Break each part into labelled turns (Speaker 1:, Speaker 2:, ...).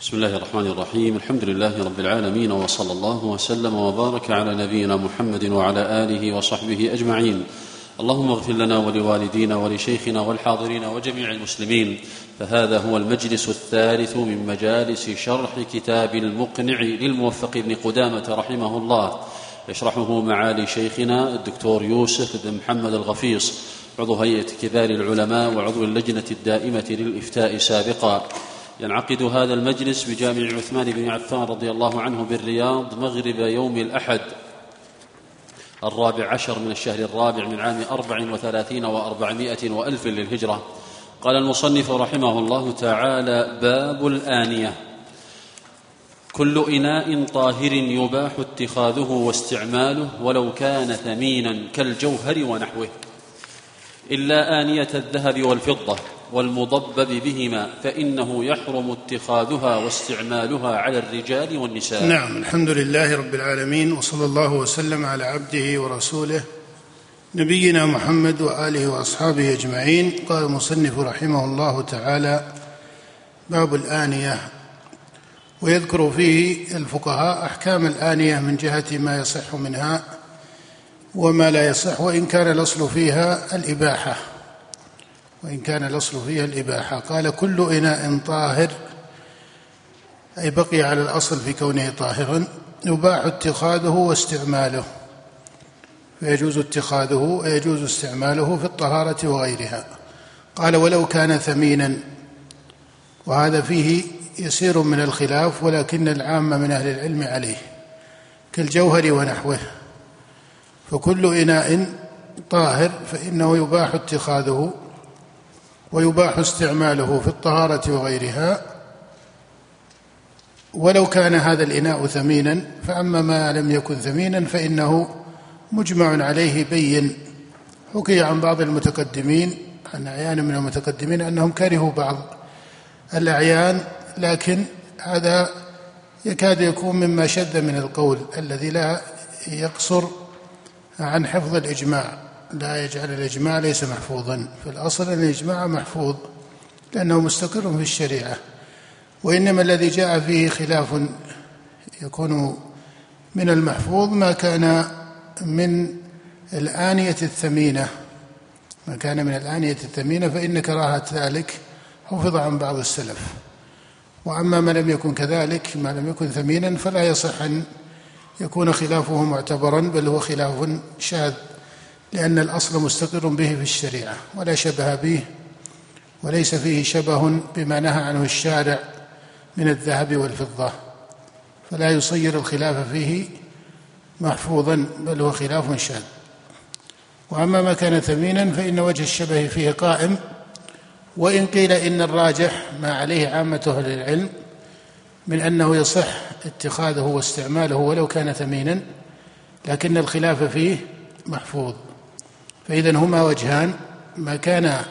Speaker 1: بسم الله الرحمن الرحيم. الحمد لله رب العالمين وصلى الله وسلم وبارك على نبينا محمد وعلى آله وصحبه أجمعين. اللهم اغفر لنا ولوالدينا ولشيخنا والحاضرين وجميع المسلمين. فهذا هو المجلس الثالث من مجالس شرح كتاب المقنع للموفق بن قدامة رحمه الله. يشرحه معالي شيخنا الدكتور يوسف بن محمد الغفيص. عضو هيئة كبار العلماء وعضو اللجنة الدائمة للإفتاء سابقا. ينعقد هذا المجلس بجامع عثمان بن عفان رضي الله عنه بالرياض مغرب يوم الأحد الرابع عشر من الشهر الرابع من عام أربع وثلاثين وأربعمائة وألف للهجرة. قال المصنف رحمه الله تعالى باب الآنية. كل إناء طاهر يباح اتخاذه واستعماله ولو كان ثمينا كالجوهر ونحوه. إلا آنية الذهب والفضة. والمضبب بهما فإنه يحرم اتخاذها واستعمالها على الرجال والنساء.
Speaker 2: نعم الحمد لله رب العالمين وصلى الله وسلم على عبده ورسوله نبينا محمد وآله وأصحابه أجمعين. قال المصنف رحمه الله تعالى باب الآنية. ويذكر فيه الفقهاء أحكام الآنية من جهة ما يصح منها وما لا يصح وإن كان الأصل فيها الإباحة. وإن كان الأصل فيها الإباحة. قال كل إناء طاهر أي بقي على الأصل في كونه طاهرا يباح اتخاذه واستعماله. فيجوز اتخاذه ويجوز استعماله في الطهارة وغيرها. قال ولو كان ثمينا وهذا فيه يسير من الخلاف ولكن العامة من أهل العلم عليه كالجوهر ونحوه. فكل إناء طاهر فإنه يباح اتخاذه. ويباح استعماله في الطهارة وغيرها. ولو كان هذا الإناء ثمينا فأما ما لم يكن ثمينا فإنه مجمع عليه بين. حكي عن بعض المتقدمين عن أعيان من المتقدمين أنهم كرهوا بعض الأعيان لكن هذا يكاد يكون مما شد من القول الذي لا يقصر عن حفظ الإجماع. لا يجعل الإجماع ليس محفوظا في الأصل أن الإجماع محفوظ لأنه مستقر في الشريعة. وإنما الذي جاء فيه خلاف يكون من المحفوظ ما كان من الآنية الثمينة. ما كان من الآنية الثمينة فإن كراهة ذلك حفظ عن بعض السلف. وأما ما لم يكن كذلك ما لم يكن ثمينا فلا يصح أن يكون خلافه معتبرا بل هو خلاف شاذ. لأن الأصل مستقر به في الشريعة ولا شبه به وليس فيه شبه بما نهى عنه الشارع من الذهب والفضة. فلا يصير الخلاف فيه محفوظا بل هو خلاف شاذ. وأما ما كان ثمينا فإن وجه الشبه فيه قائم. وإن قيل إن الراجح ما عليه عامة أهل العلم من أنه يصح اتخاذه واستعماله ولو كان ثمينا لكن الخلاف فيه محفوظ. فإذا هما وجهان ما كان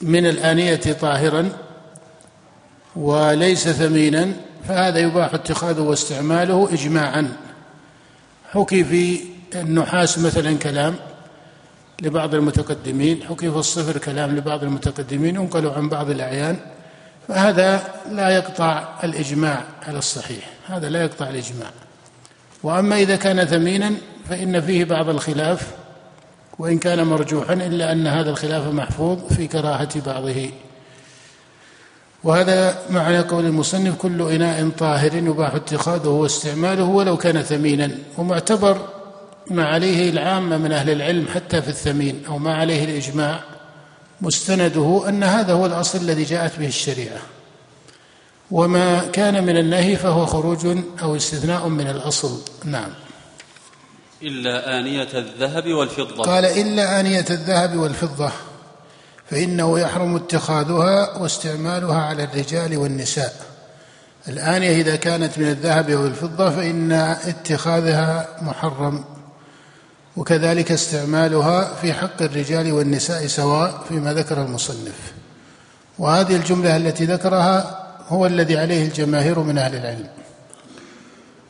Speaker 2: من الآنية طاهرا وليس ثمينا فهذا يباح اتخاذه واستعماله إجماعا. حكي في النحاس مثلا كلام لبعض المتقدمين حكي في الصفر كلام لبعض المتقدمين ينقل عن بعض الأعيان. فهذا لا يقطع الإجماع على الصحيح هذا لا يقطع الإجماع. وأما إذا كان ثمينا فإن فيه بعض الخلاف وإن كان مرجوحا إلا أن هذا الخلاف محفوظ في كراهة بعضه. وهذا معنى قول المصنف كل إناء طاهر يباح اتخاذه واستعماله ولو كان ثمينا. ومعتبر ما عليه العامة من أهل العلم حتى في الثمين أو ما عليه الإجماع مستنده أن هذا هو الأصل الذي جاءت به الشريعة. وما كان من النهي فهو خروج أو استثناء من الأصل. نعم.
Speaker 1: إلا آنية الذهب والفضة.
Speaker 2: قال إلا آنية الذهب والفضة فإنه يحرم اتخاذها واستعمالها على الرجال والنساء. الآنية إذا كانت من الذهب أو الفضة فإن اتخاذها محرم وكذلك استعمالها في حق الرجال والنساء سواء فيما ذكر المصنف. وهذه الجملة التي ذكرها هو الذي عليه الجماهير من أهل العلم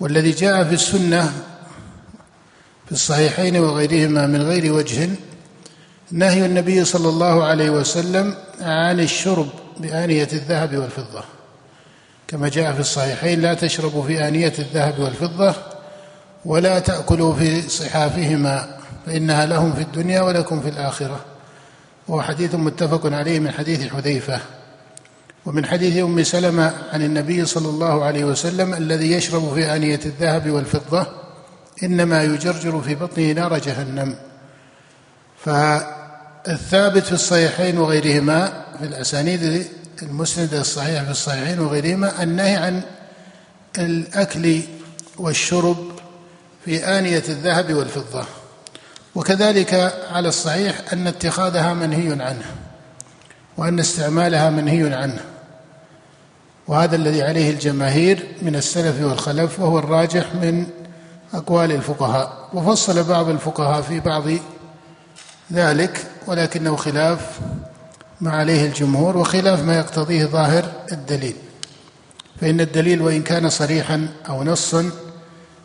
Speaker 2: والذي جاء في السنة في الصحيحين وغيرهما من غير وجه نهي النبي صلى الله عليه وسلم عن الشرب بآنية الذهب والفضة. كما جاء في الصحيحين لا تشربوا في آنية الذهب والفضة ولا تأكلوا في صحافهما فإنها لهم في الدنيا ولكم في الآخرة. وهو حديث متفق عليه من حديث حذيفة. ومن حديث أم سلمة عن النبي صلى الله عليه وسلم الذي يشرب في آنية الذهب والفضة إنما يجرجر في بطنه نار جهنم. فالثابت في الصحيحين وغيرهما في الأسانيد المسندة الصحيحة في الصحيحين وغيرهما النهي عن الأكل والشرب في آنية الذهب والفضة. وكذلك على الصحيح أن اتخاذها منهي عنه وأن استعمالها منهي عنه. وهذا الذي عليه الجماهير من السلف والخلف وهو الراجح من أقوال الفقهاء وفصل بعض الفقهاء في بعض ذلك ولكنه خلاف ما عليه الجمهور وخلاف ما يقتضيه ظاهر الدليل. فإن الدليل وإن كان صريحا أو نصا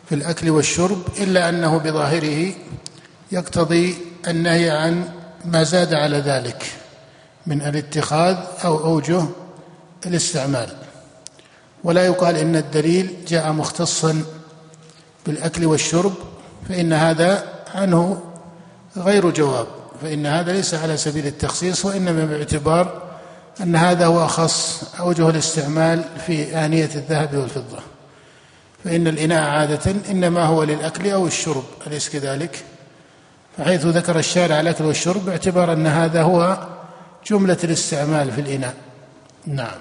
Speaker 2: في الأكل والشرب إلا أنه بظاهره يقتضي النهي عن ما زاد على ذلك من الاتخاذ أو أوجه الاستعمال. ولا يقال إن الدليل جاء مختصا بالأكل والشرب فإن هذا عنه غير جواب فإن هذا ليس على سبيل التخصيص وإنما باعتبار أن هذا هو أخص أوجه الاستعمال في آنية الذهب والفضة. فإن الإناء عادة إنما هو للأكل أو الشرب أليس كذلك؟ فحيث ذكر الشارع الأكل والشرب باعتبار أن هذا هو جملة الاستعمال في الإناء. نعم.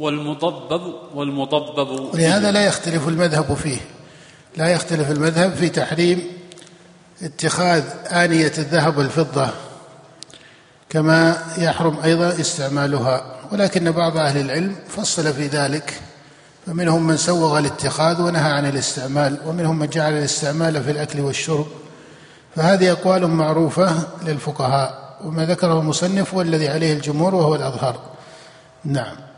Speaker 1: والمضبب والمضبب
Speaker 2: ولهذا لا يختلف المذهب فيه. لا يختلف المذهب في تحريم اتخاذ آنية الذهب والفضة كما يحرم أيضا استعمالها. ولكن بعض أهل العلم فصل في ذلك فمنهم من سوغ الاتخاذ ونهى عن الاستعمال ومنهم من جعل الاستعمال في الأكل والشرب. فهذه أقوال معروفة للفقهاء وما ذكره المصنف والذي عليه الجمهور وهو الأظهر. نعم.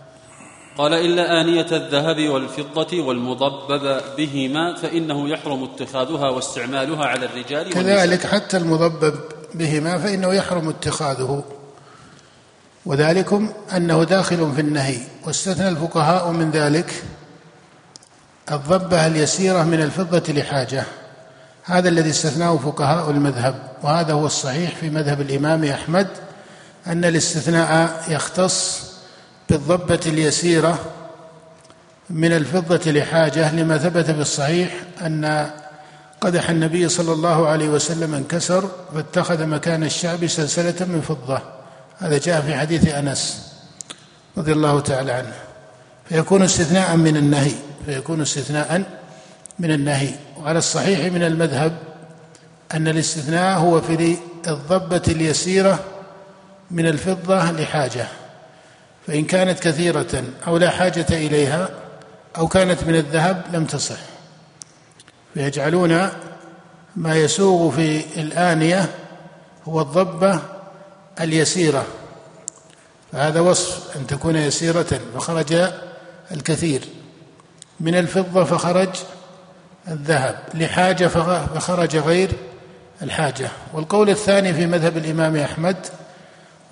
Speaker 1: قال إلا آنية الذهب والفضة والمضبب بهما فإنه يحرم اتخاذها واستعمالها على الرجال
Speaker 2: كذلك حتى المضبب بهما فإنه يحرم اتخاذه. وذلكم أنه داخل في النهي. واستثنى الفقهاء من ذلك الضبة اليسيرة من الفضة لحاجة. هذا الذي استثناه فقهاء المذهب. وهذا هو الصحيح في مذهب الإمام أحمد أن الاستثناء يختص بالضبة اليسيرة من الفضة لحاجة لما ثبت في الصحيح أن قدح النبي صلى الله عليه وسلم انكسر فاتخذ مكان الشعب سلسلة من فضة. هذا جاء في حديث أنس رضي الله تعالى عنه. فيكون استثناء من النهي فيكون استثناء من النهي. وعلى الصحيح من المذهب أن الاستثناء هو في الضبة اليسيرة من الفضة لحاجة. فإن كانت كثيرة أو لا حاجة إليها أو كانت من الذهب لم تصح. فيجعلون ما يسوغ في الآنية هو الضبة اليسيرة. فهذا وصف أن تكون يسيرة فخرج الكثير. من الفضة فخرج الذهب. لحاجة فخرج غير الحاجة. والقول الثاني في مذهب الإمام أحمد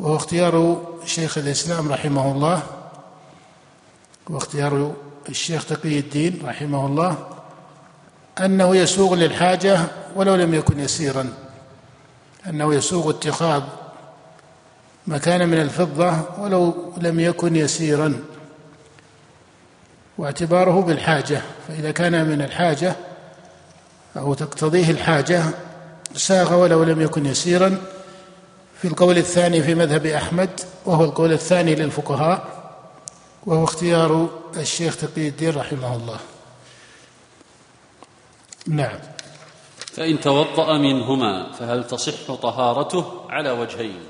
Speaker 2: وهو اختيار شيخ الإسلام رحمه الله واختيار الشيخ تقي الدين رحمه الله أنه يسوغ للحاجة ولو لم يكن يسيرا أنه يسوغ اتخاذ ما كان من الفضة ولو لم يكن يسيرا. واعتباره بالحاجة فإذا كان من الحاجة أو تقتضيه الحاجة ساغ ولو لم يكن يسيرا. في القول الثاني في مذهب أحمد وهو القول الثاني للفقهاء وهو اختيار الشيخ تقي الدين رحمه الله. نعم.
Speaker 1: فإن توضأ منهما فهل تصح طهارته على وجهين؟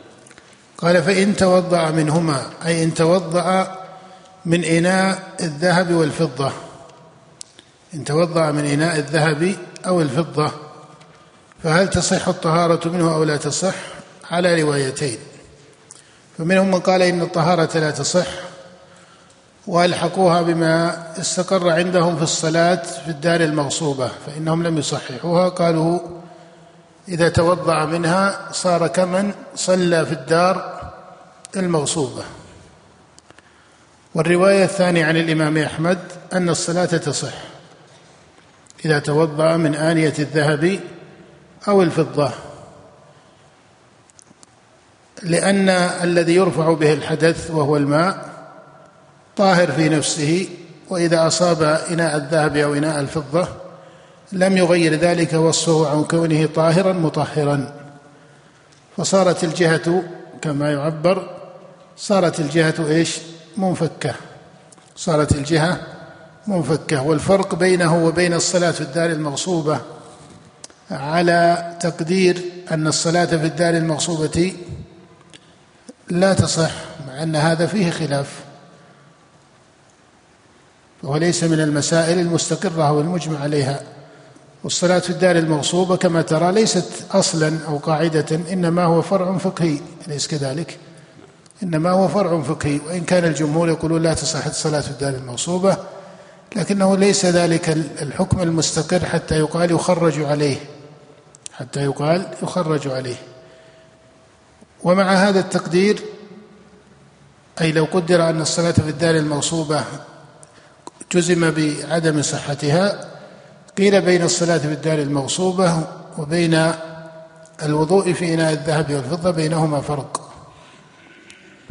Speaker 2: قال فإن توضأ منهما أي إن توضأ من إناء الذهب والفضة. إن توضأ من إناء الذهب أو الفضة فهل تصح الطهارة منه أو لا تصح؟ على روايتين. فمنهم من قال إن الطهارة لا تصح وألحقوها بما استقر عندهم في الصلاة في الدار المغصوبة فإنهم لم يصححوها قالوا إذا توضأ منها صار كمن صلى في الدار المغصوبة. والرواية الثانية عن الإمام أحمد أن الصلاة تصح إذا توضأ من آنية الذهب أو الفضة. لأن الذي يرفع به الحدث وهو الماء طاهر في نفسه وإذا أصاب إناء الذهب أو إناء الفضة لم يغير ذلك وصفه عن كونه طاهرا مطهرا. فصارت الجهة كما يعبر صارت الجهة إيش؟ منفكة. صارت الجهة منفكة. والفرق بينه وبين الصلاة في الدار المغصوبة على تقدير أن الصلاة في الدار المغصوبة لا تصح مع أن هذا فيه خلاف. وهو ليس من المسائل المستقرة والمجمع عليها. والصلاة في الدار المغصوبة كما ترى ليست أصلا أو قاعدة إنما هو فرع فقهي أليس كذلك؟ إنما هو فرع فقهي. وإن كان الجمهور يقولون لا تصح الصلاة في الدار المغصوبة لكنه ليس ذلك الحكم المستقر حتى يقال يخرج عليه. حتى يقال يخرج عليه. ومع هذا التقدير أي لو قدر أن الصلاة في الدار المغصوبة جزم بعدم صحتها قيل بين الصلاة في الدار المغصوبة وبين الوضوء في إناء الذهب والفضة بينهما فرق.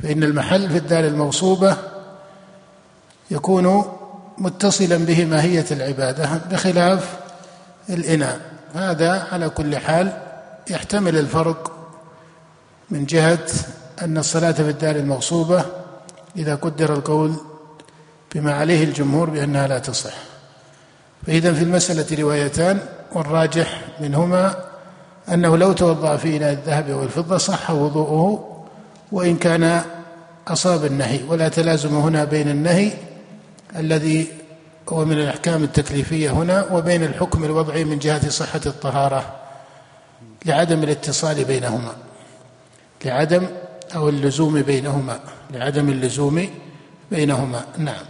Speaker 2: فإن المحل في الدار المغصوبة يكون متصلا به ماهية العبادة بخلاف الإناء. هذا على كل حال يحتمل الفرق من جهة أن الصلاة في الدار المغصوبة إذا قدر القول بما عليه الجمهور بأنها لا تصح. فإذا في المسألة روايتان والراجح منهما أنه لو توضأ في إناء الذهب والفضة صح وضوءه وإن كان أصاب النهي ولا تلازم هنا بين النهي الذي هو من الأحكام التكليفية هنا وبين الحكم الوضعي من جهة صحة الطهارة لعدم الاتصال بينهما. لعدم أو اللزوم بينهما لعدم اللزوم بينهما نعم.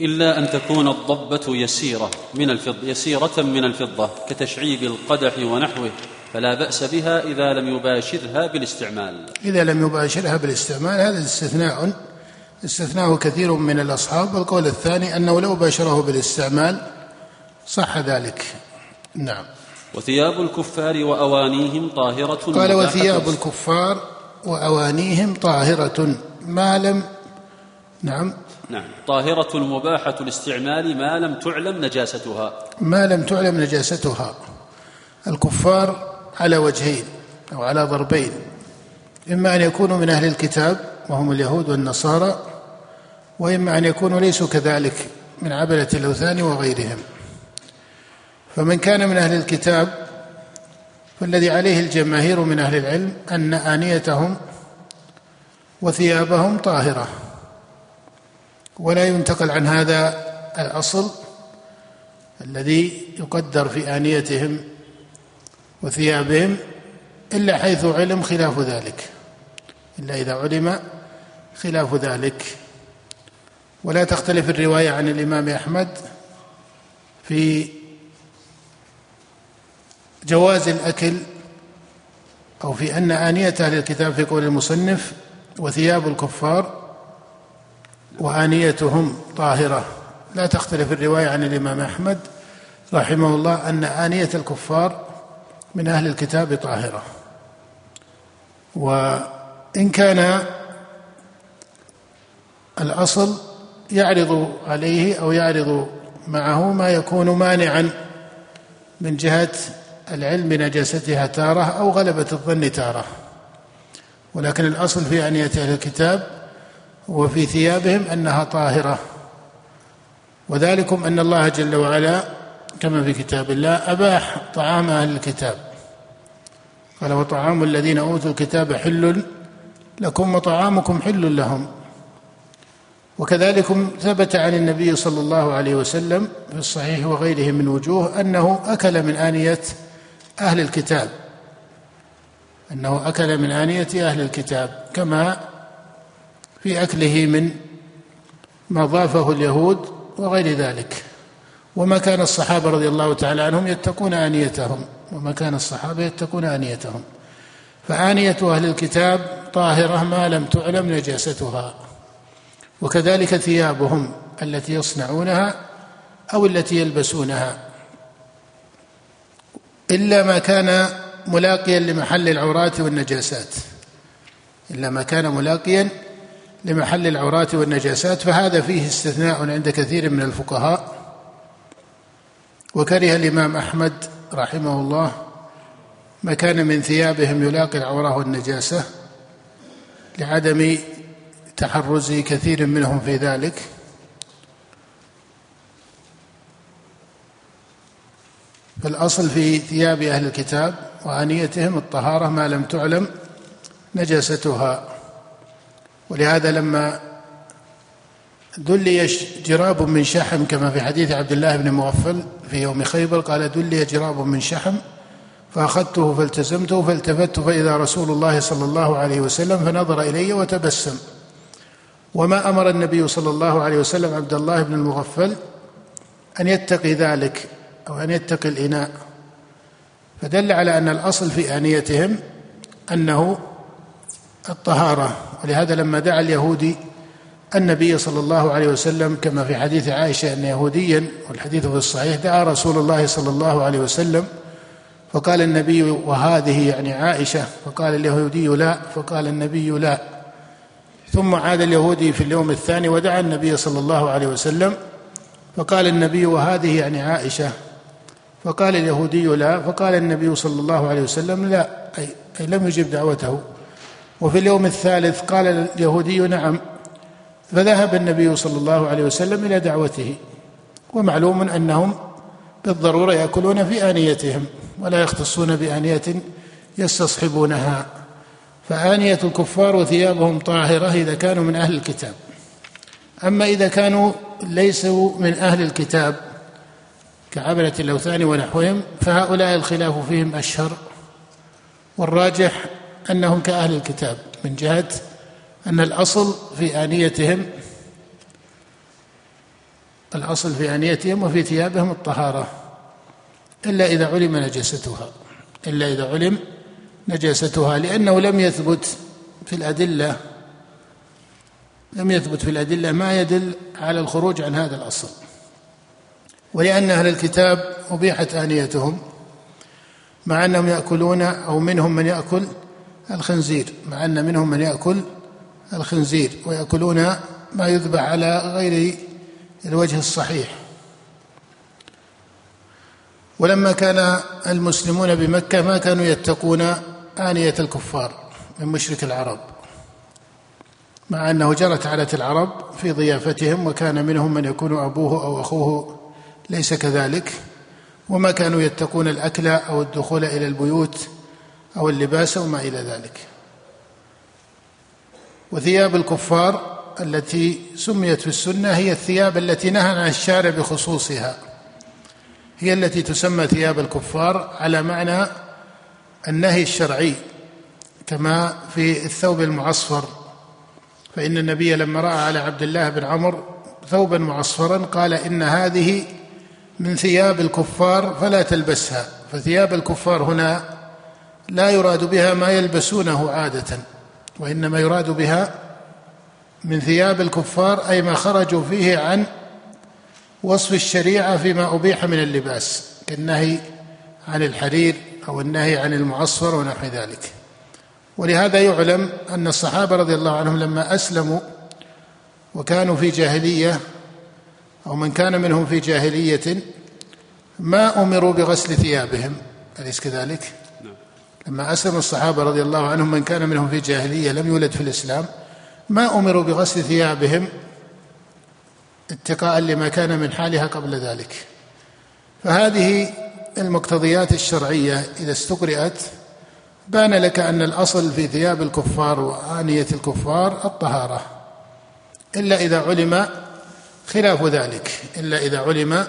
Speaker 1: إلا أن تكون الضبة يسيرة من الفضة يسيرة من الفضة كتشعيب القدح ونحوه فلا بأس بها إذا لم يباشرها بالاستعمال.
Speaker 2: إذا لم يباشرها بالاستعمال هذا استثناء استثناه كثير من الأصحاب. والقول الثاني أنه لو باشره بالاستعمال صح ذلك. نعم.
Speaker 1: وثياب الكفار وأوانيهم طاهرة
Speaker 2: قال وثياب الكفار وأوانيهم طاهرة. ما لم نعم.
Speaker 1: نعم. طاهرة مباحة الاستعمال ما لم تعلم نجاستها.
Speaker 2: ما لم تعلم نجاستها. الكفار على وجهين أو على ضربين. إما أن يكونوا من أهل الكتاب وهم اليهود والنصارى وإما أن يكونوا ليسوا كذلك من عبدة الأوثان وغيرهم. فمن كان من أهل الكتاب فالذي عليه الجماهير من أهل العلم أن آنيتهم وثيابهم طاهرة. ولا ينتقل عن هذا الأصل الذي يقدر في آنيتهم وثيابهم إلا حيث علم خلاف ذلك إلا إذا علم خلاف ذلك. ولا تختلف الرواية عن الإمام أحمد في جواز الأكل أو في أن آنية أهل الكتاب في قول المصنف وثياب الكفار وآنيتهم طاهرة. لا تختلف الرواية عن الإمام أحمد رحمه الله أن آنية الكفار من أهل الكتاب طاهرة. وإن كان الأصل يعرض عليه أو يعرض معه ما يكون مانعا من جهة العلم بنجاستها تارة أو غلبة الظن تارة. ولكن الأصل في أنية أهل الكتاب وفي ثيابهم أنها طاهرة. وذلكم أن الله جل وعلا كما في كتاب الله أباح طعام أهل الكتاب. قال وطعام الذين أوتوا الكتاب حل لكم وطعامكم حل لهم. وكذلك ثبت عن النبي صلى الله عليه وسلم في الصحيح وغيره من وجوه أنه أكل من آنية أهل الكتاب. أنه أكل من آنية أهل الكتاب كما في أكله من ما ضافه اليهود وغير ذلك. وما كان الصحابة رضي الله تعالى عنهم يتقون آنيتهم وما كان الصحابة يتقون آنيتهم. فآنية أهل الكتاب طاهرة ما لم تعلم نجاستها. وكذلك ثيابهم التي يصنعونها أو التي يلبسونها. إلا ما كان ملاقيا لمحل العورات والنجاسات. إلا ما كان ملاقيا لمحل العورات والنجاسات فهذا فيه استثناء عند كثير من الفقهاء. وكره الإمام أحمد رحمه الله ما كان من ثيابهم يلاقي العورة والنجاسة لعدم تحرز كثير منهم في ذلك. فالاصل في ثياب أهل الكتاب وأنيتهم الطهارة ما لم تعلم نجاستها. ولهذا لما دلي جراب من شحم كما في حديث عبد الله بن مغفل في يوم خيبر قال دلي جراب من شحم فأخذته فالتزمته فالتفت فإذا رسول الله صلى الله عليه وسلم فنظر إلي وتبسم. وما أمر النبي صلى الله عليه وسلم عبد الله بن المغفل أن يتقي ذلك. أو أن يتقي الإناء. فدل على أن الأصل في آنيتهم أنه الطهارة. ولهذا لما دعا اليهودي النبي صلى الله عليه وسلم كما في حديث عائشة أن يهوديا والحديث في الصحيح دعا رسول الله صلى الله عليه وسلم فقال النبي وهذه يعني عائشة فقال اليهودي لا فقال النبي لا. ثم عاد اليهودي في اليوم الثاني ودعا النبي صلى الله عليه وسلم فقال النبي وهذه يعني عائشة. فقال اليهودي لا فقال النبي صلى الله عليه وسلم لا أي, أي لم يجب دعوته. وفي اليوم الثالث قال اليهودي نعم فذهب النبي صلى الله عليه وسلم إلى دعوته. ومعلوم أنهم بالضرورة يأكلون في آنيتهم ولا يختصون بآنية يستصحبونها. فآنية الكفار وثيابهم طاهرة إذا كانوا من أهل الكتاب. أما إذا كانوا ليسوا من أهل الكتاب كعبلة الأوثان ونحوهم فهؤلاء الخلاف فيهم أشهر. والراجح أنهم كأهل الكتاب من جهة أن الأصل في آنيتهم الأصل في آنيتهم وفي ثيابهم الطهارة إلا إذا علم نجاستها إلا إذا علم نجاستها لأنه لم يثبت في الأدلة لم يثبت في الأدلة ما يدل على الخروج عن هذا الأصل. ولأن أهل الكتاب أبيحت آنيتهم مع أنهم يأكلون أو منهم من يأكل الخنزير مع أن منهم من يأكل الخنزير ويأكلون ما يذبح على غير الوجه الصحيح. ولما كان المسلمون بمكة ما كانوا يتقون آنية الكفار من مشرك العرب مع أنه جرت عادة العرب في ضيافتهم وكان منهم من يكون أبوه أو أخوه ليس كذلك. وما كانوا يتقون الأكل أو الدخول إلى البيوت أو اللباس وما إلى ذلك. وثياب الكفار التي سميت في السنة هي الثياب التي نهى عن الشارع بخصوصها. هي التي تسمى ثياب الكفار على معنى النهي الشرعي كما في الثوب المعصفر. فإن النبي لما رأى على عبد الله بن عمرو ثوبا معصفرا قال إن هذه من ثياب الكفار فلا تلبسها فثياب الكفار هنا لا يراد بها ما يلبسونه عادة وإنما يراد بها من ثياب الكفار أي ما خرجوا فيه عن وصف الشريعة فيما أبيح من اللباس كالنهي عن الحرير أو النهي عن المعصفر ونحو ذلك. ولهذا يعلم أن الصحابة رضي الله عنهم لما أسلموا وكانوا في جاهلية أو من كان منهم في جاهلية ما أمروا بغسل ثيابهم أليس كذلك؟ نعم. لما أسلم الصحابة رضي الله عنهم من كان منهم في جاهلية لم يولد في الإسلام ما أمروا بغسل ثيابهم اتقاء لما كان من حالها قبل ذلك فهذه المقتضيات الشرعية إذا استقرأت بان لك أن الأصل في ثياب الكفار وآنية الكفار الطهارة إلا إذا علم خلاف ذلك إلا إذا علم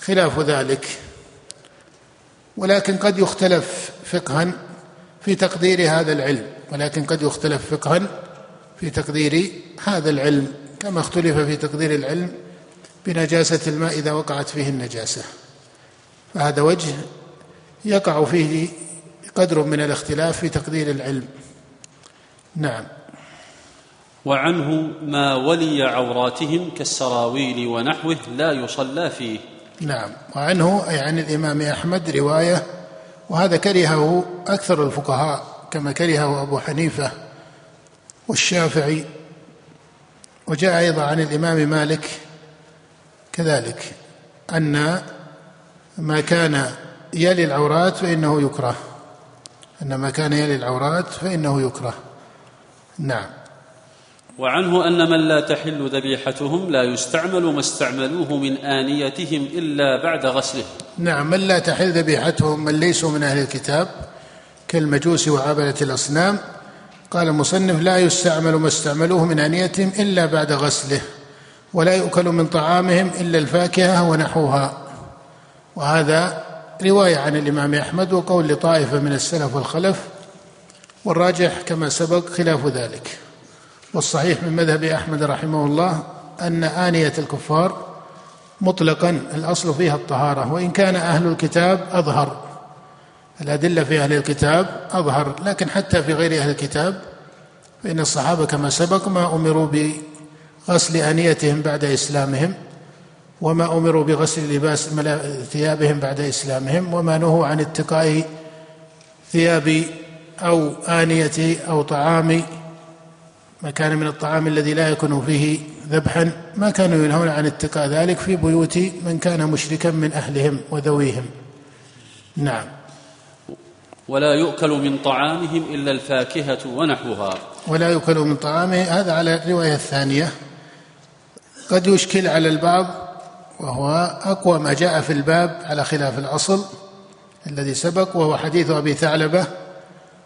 Speaker 2: خلاف ذلك. ولكن قد يختلف فقها في تقدير هذا العلم ولكن قد يختلف فقها في تقدير هذا العلم كما اختلف في تقدير العلم بنجاسة الماء إذا وقعت فيه النجاسة. فهذا وجه يقع فيه قدر من الاختلاف في تقدير العلم. نعم.
Speaker 1: وعنه ما ولي عوراتهم كالسراويل ونحوه لا يصلى فيه.
Speaker 2: نعم. وعنه أي عن الإمام أحمد رواية وهذا كرهه أكثر الفقهاء كما كرهه أبو حنيفة والشافعي. وجاء أيضا عن الإمام مالك كذلك أن ما كان يلي العورات فإنه يكره. أن ما كان يلي العورات فإنه يكره. نعم.
Speaker 1: وعنه أن من لا تحل ذبيحتهم لا يستعمل ما استعملوه من آنيتهم إلا بعد غسله.
Speaker 2: نعم من لا تحل ذبيحتهم من ليسوا من أهل الكتاب كالمجوس وعبدة الأصنام. قال المصنف لا يستعمل ما استعملوه من آنيتهم إلا بعد غسله ولا يؤكل من طعامهم إلا الفاكهة ونحوها. وهذا رواية عن الإمام أحمد وقول لطائفة من السلف والخلف والراجح كما سبق خلاف ذلك. والصحيح من مذهب أحمد رحمه الله أن آنية الكفار مطلقا الأصل فيها الطهارة وإن كان أهل الكتاب أظهر. الأدلة في أهل الكتاب أظهر لكن حتى في غير أهل الكتاب فإن الصحابة كما سبق ما أمروا بغسل آنيتهم بعد إسلامهم وما أمروا بغسل لباس ثيابهم بعد إسلامهم وما نهوا عن اتقاء ثياب أو آنية أو طعام ما كان من الطعام الذي لا يكون فيه ذبحا ما كانوا ينهون عن اتقاء ذلك في بيوت من كان مشركا من أهلهم وذويهم. نعم.
Speaker 1: ولا يؤكل من طعامهم إلا الفاكهة ونحوها.
Speaker 2: ولا يؤكل من طعامه هذا على الرواية الثانية. قد يشكل على البعض وهو أقوى ما جاء في الباب على خلاف الأصل الذي سبق وهو حديث أبي ثعلبة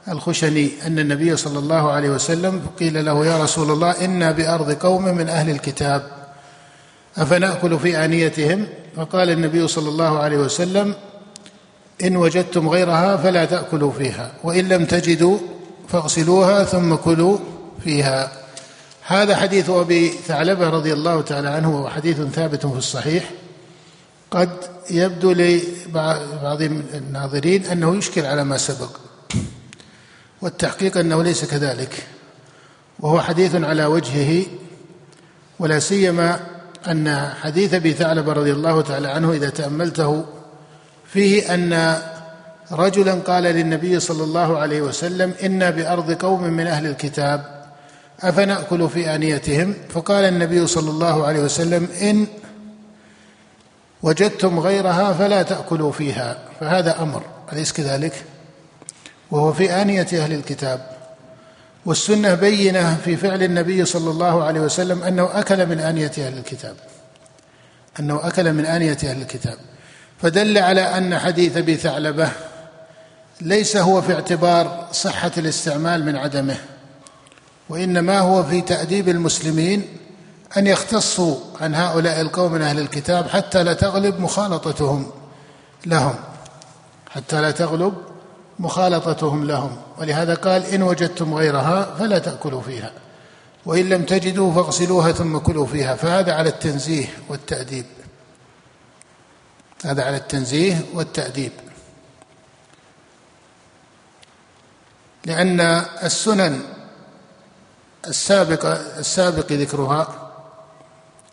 Speaker 2: الخشني أن النبي صلى الله عليه وسلم قيل له يا رسول الله إنا بأرض قوم من أهل الكتاب أفنأكل في آنيتهم؟ فقال النبي صلى الله عليه وسلم إن وجدتم غيرها فلا تأكلوا فيها وإن لم تجدوا فاغسلوها ثم كلوا فيها. هذا حديث أبي ثعلبة رضي الله تعالى عنه وهو حديث ثابت في الصحيح. قد يبدو لبعض الناظرين أنه يشكل على ما سبق. والتحقيق أنه ليس كذلك وهو حديث على وجهه ولا سيما أن حديث أبي ثعلبة رضي الله تعالى عنه إذا تأملته فيه أن رجلا قال للنبي صلى الله عليه وسلم إنا بأرض قوم من أهل الكتاب أفنأكل في آنيتهم فقال النبي صلى الله عليه وسلم إن وجدتم غيرها فلا تأكلوا فيها فهذا أمر أليس كذلك؟ وهو في آنية أهل الكتاب. والسنة بينة في فعل النبي صلى الله عليه وسلم أنه أكل من آنية أهل الكتاب. أنه أكل من آنية أهل الكتاب. فدل على أن حديث أبي ثعلبة ليس هو في اعتبار صحة الاستعمال من عدمه وإنما هو في تأديب المسلمين أن يختصوا عن هؤلاء القوم من أهل الكتاب حتى لا تغلب مخالطتهم لهم حتى لا تغلب مخالطتهم لهم. ولهذا قال إن وجدتم غيرها فلا تأكلوا فيها وإن لم تجدوا فاغسلوها ثم كلوا فيها. فهذا على التنزيه والتأديب. هذا على التنزيه والتأديب. لأن السنن السابق السابق ذكرها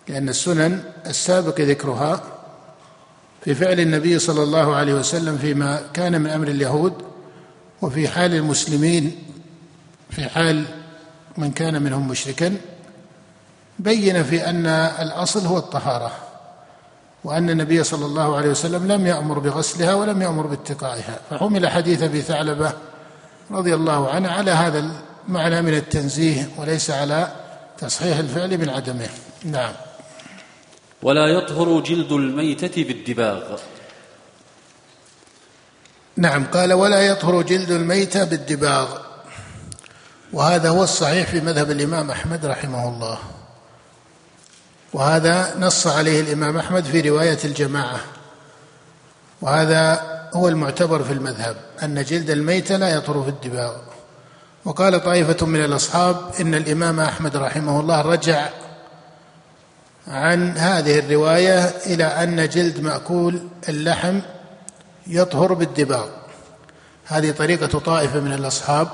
Speaker 2: لأن السنن السابق ذكرها في فعل النبي صلى الله عليه وسلم فيما كان من أمر اليهود وفي حال المسلمين في حال من كان منهم مشركا بين في أن الأصل هو الطهارة وأن النبي صلى الله عليه وسلم لم يأمر بغسلها ولم يأمر باتقائها فحمل حديث أبي ثعلبة رضي الله عنه على هذا المعنى من التنزيه وليس على تصحيح الفعل من عدمه. نعم.
Speaker 1: ولا يطهر جلد الميتة بالدباغ.
Speaker 2: نعم قال ولا يطهر جلد الميتة بالدباغ. وهذا هو الصحيح في مذهب الإمام أحمد رحمه الله. وهذا نص عليه الإمام أحمد في رواية الجماعة. وهذا هو المعتبر في المذهب أن جلد الميتة لا يطهر في الدباغ. وقال طائفة من الأصحاب إن الإمام أحمد رحمه الله رجع عن هذه الرواية إلى أن جلد مأكول اللحم يطهر بالدباغ. هذه طريقة طائفة من الأصحاب.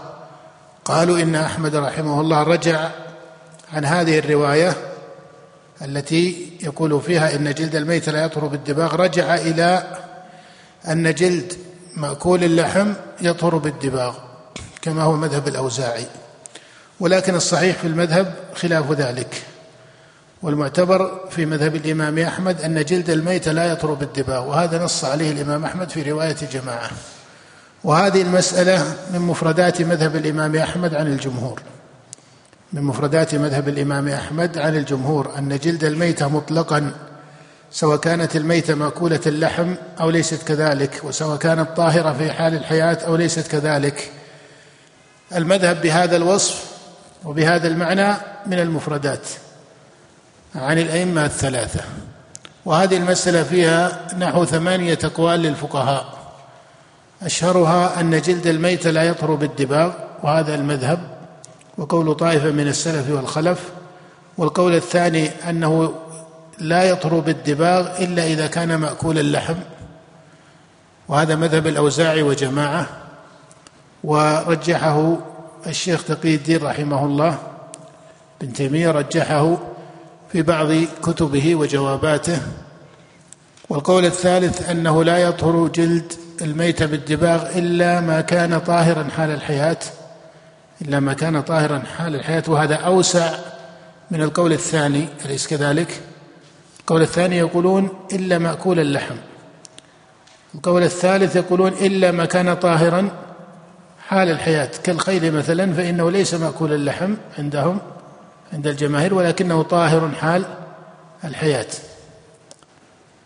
Speaker 2: قالوا إن أحمد رحمه الله رجع عن هذه الرواية التي يقول فيها إن جلد الميت لا يطهر بالدباغ. رجع إلى أن جلد مأكول اللحم يطهر بالدباغ كما هو مذهب الأوزاعي. ولكن الصحيح في المذهب خلاف ذلك. والمعتبر في مذهب الإمام أحمد أن جلد الميت لا يطهر بالدباغ وهذا نص عليه الإمام أحمد في رواية جماعة وهذه المسألة من مفردات مذهب الإمام أحمد عن الجمهور. من مفردات مذهب الإمام أحمد عن الجمهور أن جلد الميته مطلقا سواء كانت الميتة مأكولة اللحم أو ليست كذلك وسواء كانت طاهرة في حال الحياة أو ليست كذلك. المذهب بهذا الوصف وبهذا المعنى من المفردات. عن الأئمة الثلاثة. وهذه المسألة فيها نحو ثمانية أقوال للفقهاء. أشهرها أن جلد الميت لا يطهر بالدباغ وهذا المذهب. وقول طائفة من السلف والخلف. والقول الثاني أنه لا يطهر بالدباغ إلا إذا كان مأكول اللحم. وهذا مذهب الأوزاعي وجماعة. ورجحه الشيخ تقي الدين رحمه الله. بن تيمية رجحه في بعض كتبه وجواباته. والقول الثالث أنه لا يطهر جلد الميت بالدباغ إلا ما كان طاهرا حال الحياة إلا ما كان طاهرا حال الحياة. وهذا أوسع من القول الثاني أليس كذلك؟ القول الثاني يقولون إلا مأكول اللحم. القول الثالث يقولون إلا ما كان طاهرا حال الحياة. كالخيل مثلا فإنه ليس مأكول اللحم عندهم. عند الجماهير ولكنه طاهر حال الحياة.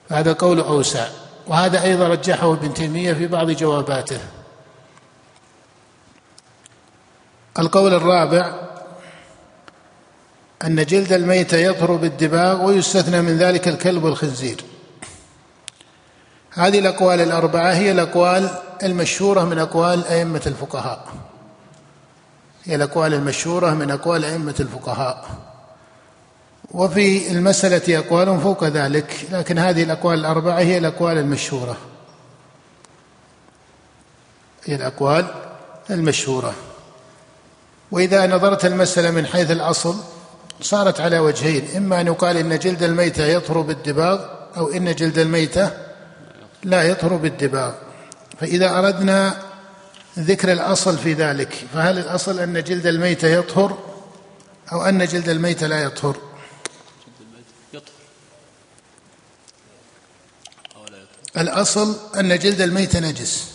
Speaker 2: هذا قول أوسع. وهذا أيضا رجحه ابن تيمية في بعض جواباته. القول الرابع أن جلد الميت يطهر بالدباغ ويستثنى من ذلك الكلب والخنزير هذه الأقوال الأربعة هي الأقوال المشهورة من أقوال أئمة الفقهاء. هي الاقوال المشهوره من أقوال أئمة الفقهاء. وفي المسألة أقوال فوق ذلك لكن هذه الأقوال الأربعة هي الأقوال المشهورة. هي الأقوال المشهورة. وإذا نظرت المسألة من حيث الأصل صارت على وجهين. إما أن يقال إن جلد الميتة يطهر بالدباغ أو إن جلد الميتة لا يطهر بالدباغ فإذا أردنا ذكر الأصل في ذلك. فهل الأصل أن جلد الميته يطهر أو أن جلد الميته لا يطهر؟ الأصل أن جلد الميت نجس.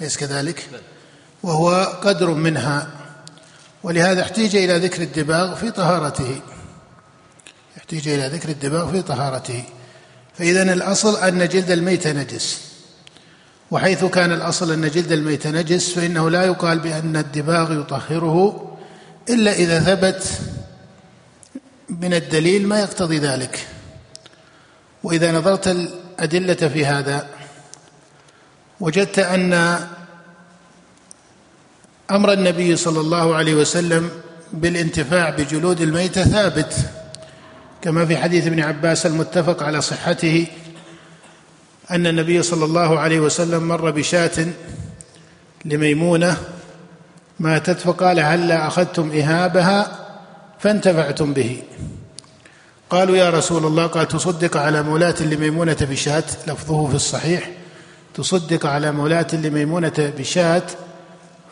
Speaker 2: أليس كذلك؟ وهو قدر منها. ولهذا احتيج إلى ذكر الدباغ في طهارته. احتيج إلى ذكر الدباغ في طهارته. فاذا الأصل أن جلد الميت نجس. وحيث كان الأصل أن جلد الميت نجس فإنه لا يقال بأن الدباغ يطهره إلا إذا ثبت من الدليل ما يقتضي ذلك. وإذا نظرت الأدلة في هذا وجدت أن أمر النبي صلى الله عليه وسلم بالانتفاع بجلود الميته ثابت كما في حديث ابن عباس المتفق على صحته أن النبي صلى الله عليه وسلم مر بشاة لميمونة ماتت فقال هلا أخذتم إهابها فانتفعتم به. قالوا يا رسول الله قال تصدق على مولاة لميمونة بشاة لفظه في الصحيح تصدق على مولاة لميمونة بشاة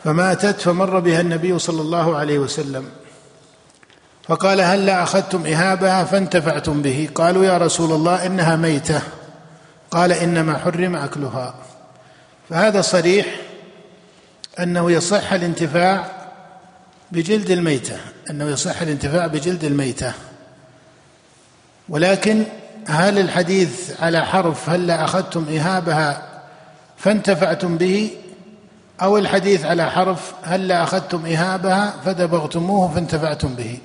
Speaker 2: فماتت فمر بها النبي صلى الله عليه وسلم. فقال هل لا أخذتم إهابها فانتفعتم به. قالوا يا رسول الله إنها ميتة. قال إنما حرم أكلها. فهذا صريح أنه يصح الانتفاع بجلد الميتة أنه يصح الانتفاع بجلد الميتة. ولكن هل الحديث على حرف هل لا أخذتم اهابها فانتفعتم به أو الحديث على حرف هل لا أخذتم اهابها فدبغتموه فانتفعتم به.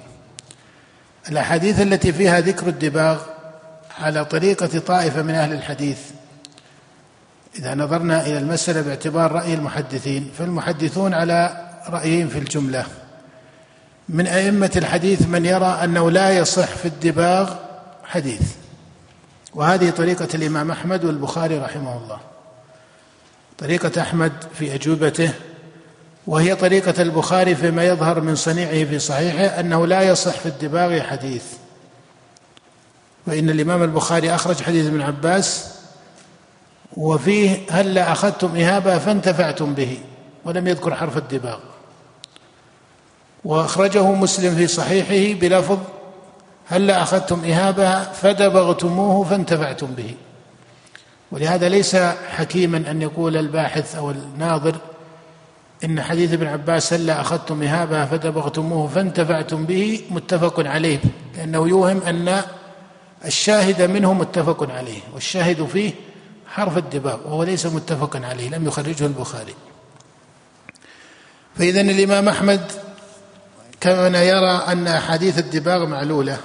Speaker 2: الأحاديث التي فيها ذكر الدباغ على طريقة طائفة من أهل الحديث. إذا نظرنا إلى المسألة باعتبار رأي المحدثين فالمحدثون على رايين في الجملة. من أئمة الحديث من يرى أنه لا يصح في الدباغ حديث. وهذه طريقة الإمام أحمد والبخاري رحمه الله. طريقة أحمد في أجوبته وهي طريقة البخاري فيما يظهر من صنيعه في صحيحه أنه لا يصح في الدباغ حديث. فإن الإمام البخاري أخرج حديث ابن عباس وفيه هلا أخذتم إهابة فانتفعتم به ولم يذكر حرف الدباغ. وأخرجه مسلم في صحيحه بلفظ هلا أخذتم إهابة فدبغتموه فانتفعتم به. ولهذا ليس حكيما أن يقول الباحث أو الناظر إن حديث ابن عباس هلا أخذتم إهابة فدبغتموه فانتفعتم به متفق عليه لأنه يوهم أن الشاهد منه متفق عليه والشاهد فيه حرف الدباغ وهو ليس متفقا عليه لم يخرجه البخاري. فإذا الإمام أحمد كان يرى أن أحاديث الدباغ معلولة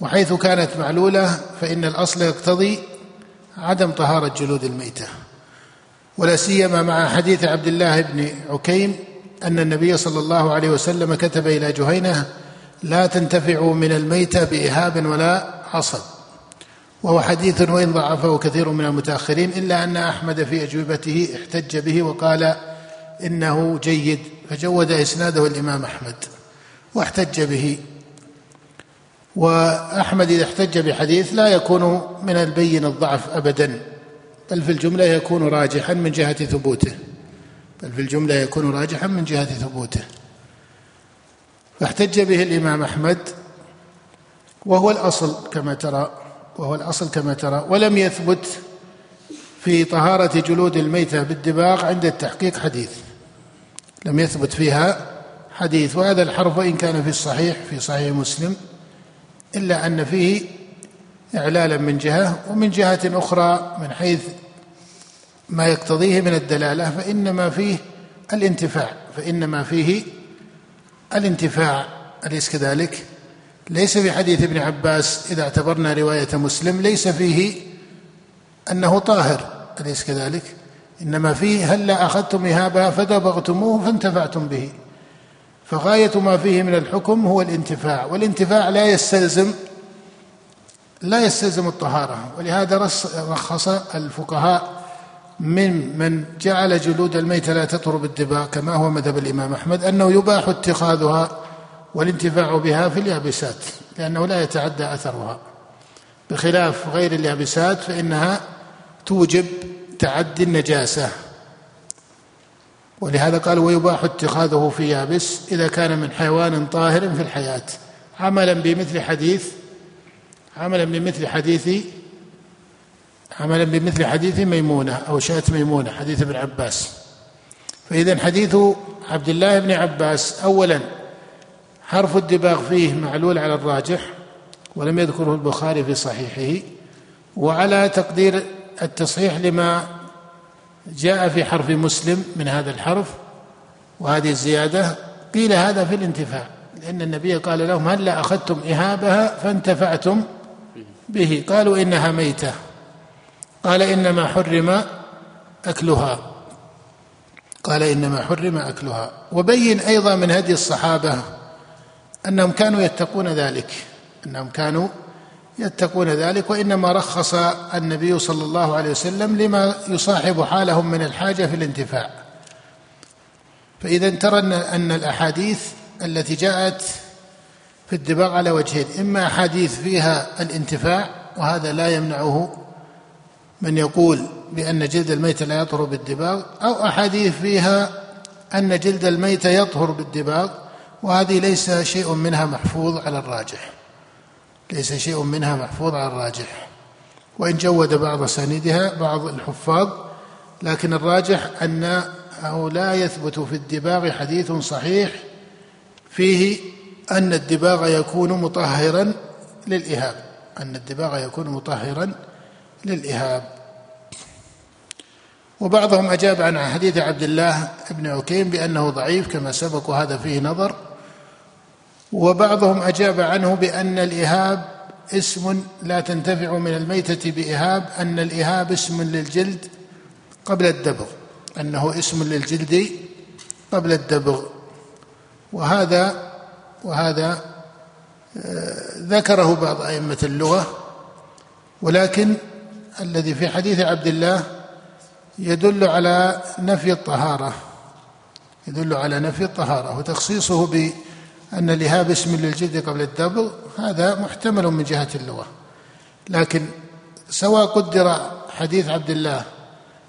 Speaker 2: وحيث كانت معلولة فإن الأصل يقتضي عدم طهارة جلود الميتة. ولا سيما مع حديث عبد الله بن عكيم أن النبي صلى الله عليه وسلم كتب إلى جهينة لا تنتفعوا من الميتة بإهاب ولا عصب وهو حديث وإن ضعفه كثير من المتأخرين إلا أن أحمد في أجوبته احتج به وقال إنه جيد فجود إسناده الإمام أحمد واحتج به. وأحمد إذا احتج بحديث لا يكون من البين الضعف أبدا بل في الجملة يكون راجحا من جهة ثبوته بل في الجملة يكون راجحا من جهة ثبوته. فاحتج به الإمام أحمد وهو الأصل كما ترى وهو الأصل كما ترى. ولم يثبت في طهارة جلود الميتة بالدباغ عند التحقيق حديث. لم يثبت فيها حديث. وهذا الحرف وإن كان في الصحيح في صحيح مسلم إلا أن فيه إعلالا من جهة ومن جهة أخرى من حيث ما يقتضيه من الدلالة فإنما فيه الانتفاع فإنما فيه الانتفاع أليس كذلك؟ ليس في حديث ابن عباس إذا اعتبرنا رواية مسلم ليس فيه أنه طاهر أليس كذلك؟ إنما فيه هلا أخذتم إهابها فدبغتموه فانتفعتم به فغاية ما فيه من الحكم هو الانتفاع والانتفاع لا يستلزم لا يستلزم الطهارة ولهذا رخص الفقهاء من من جعل جلود الميت لا تطهر بالدباغ كما هو مذهب الإمام أحمد أنه يباح اتخاذها والانتفاع بها في اليابسات لأنه لا يتعدى أثرها. بخلاف غير اليابسات فإنها توجب تعدي النجاسة. ولهذا قال ويباح اتخاذه في يابس إذا كان من حيوان طاهر في الحياة. عملا بمثل حديث عملا بمثل حديث عملا بمثل حديث ميمونة أو شاة ميمونة حديث ابن عباس. فإذا حديث عبد الله بن عباس أولا حرف الدباغ فيه معلول على الراجح ولم يذكره البخاري في صحيحه وعلى تقدير التصحيح لما جاء في حرف مسلم من هذا الحرف وهذه الزيادة قيل هذا في الانتفاع لأن النبي قال لهم هل أخذتم إهابها فانتفعتم به قالوا إنها ميتة قال إنما حرم أكلها قال إنما حرم أكلها وبين أيضا من هدي الصحابة أنهم كانوا يتقون ذلك. أنهم كانوا يتقون ذلك وإنما رخص النبي صلى الله عليه وسلم لما يصاحب حالهم من الحاجة في الانتفاع. فإذا ترى أن الأحاديث التي جاءت في الدباغ على وجهين إما أحاديث فيها الانتفاع وهذا لا يمنعه من يقول بأن جلد الميت لا يطهر بالدباغ أو أحاديث فيها أن جلد الميت يطهر بالدباغ وهذه ليس شيء منها محفوظ على الراجح. ليس شيء منها محفوظ على الراجح. وإن جود بعض أسانيدها بعض الحفاظ لكن الراجح أنه لا يثبت في الدباغ حديث صحيح فيه أن الدباغ يكون مطهرا للإهاب. أن الدباغ يكون مطهرا للإهاب. وبعضهم أجاب عن حديث عبد الله بن عكيم بأنه ضعيف كما سبق وهذا فيه نظر. وبعضهم أجاب عنه بأن الإهاب اسم لا تنتفع من الميتة بإهاب أن الإهاب اسم للجلد قبل الدبغ أنه اسم للجلد قبل الدبغ. وهذا وهذا آه، ذكره بعض أئمة اللغة. ولكن الذي في حديث عبد الله يدل على نفي الطهارة يدل على نفي الطهارة وتخصيصه بأن الإهاب اسم للجلد قبل الدبغ هذا محتمل من جهة اللغة. لكن سواء قدر حديث عبد الله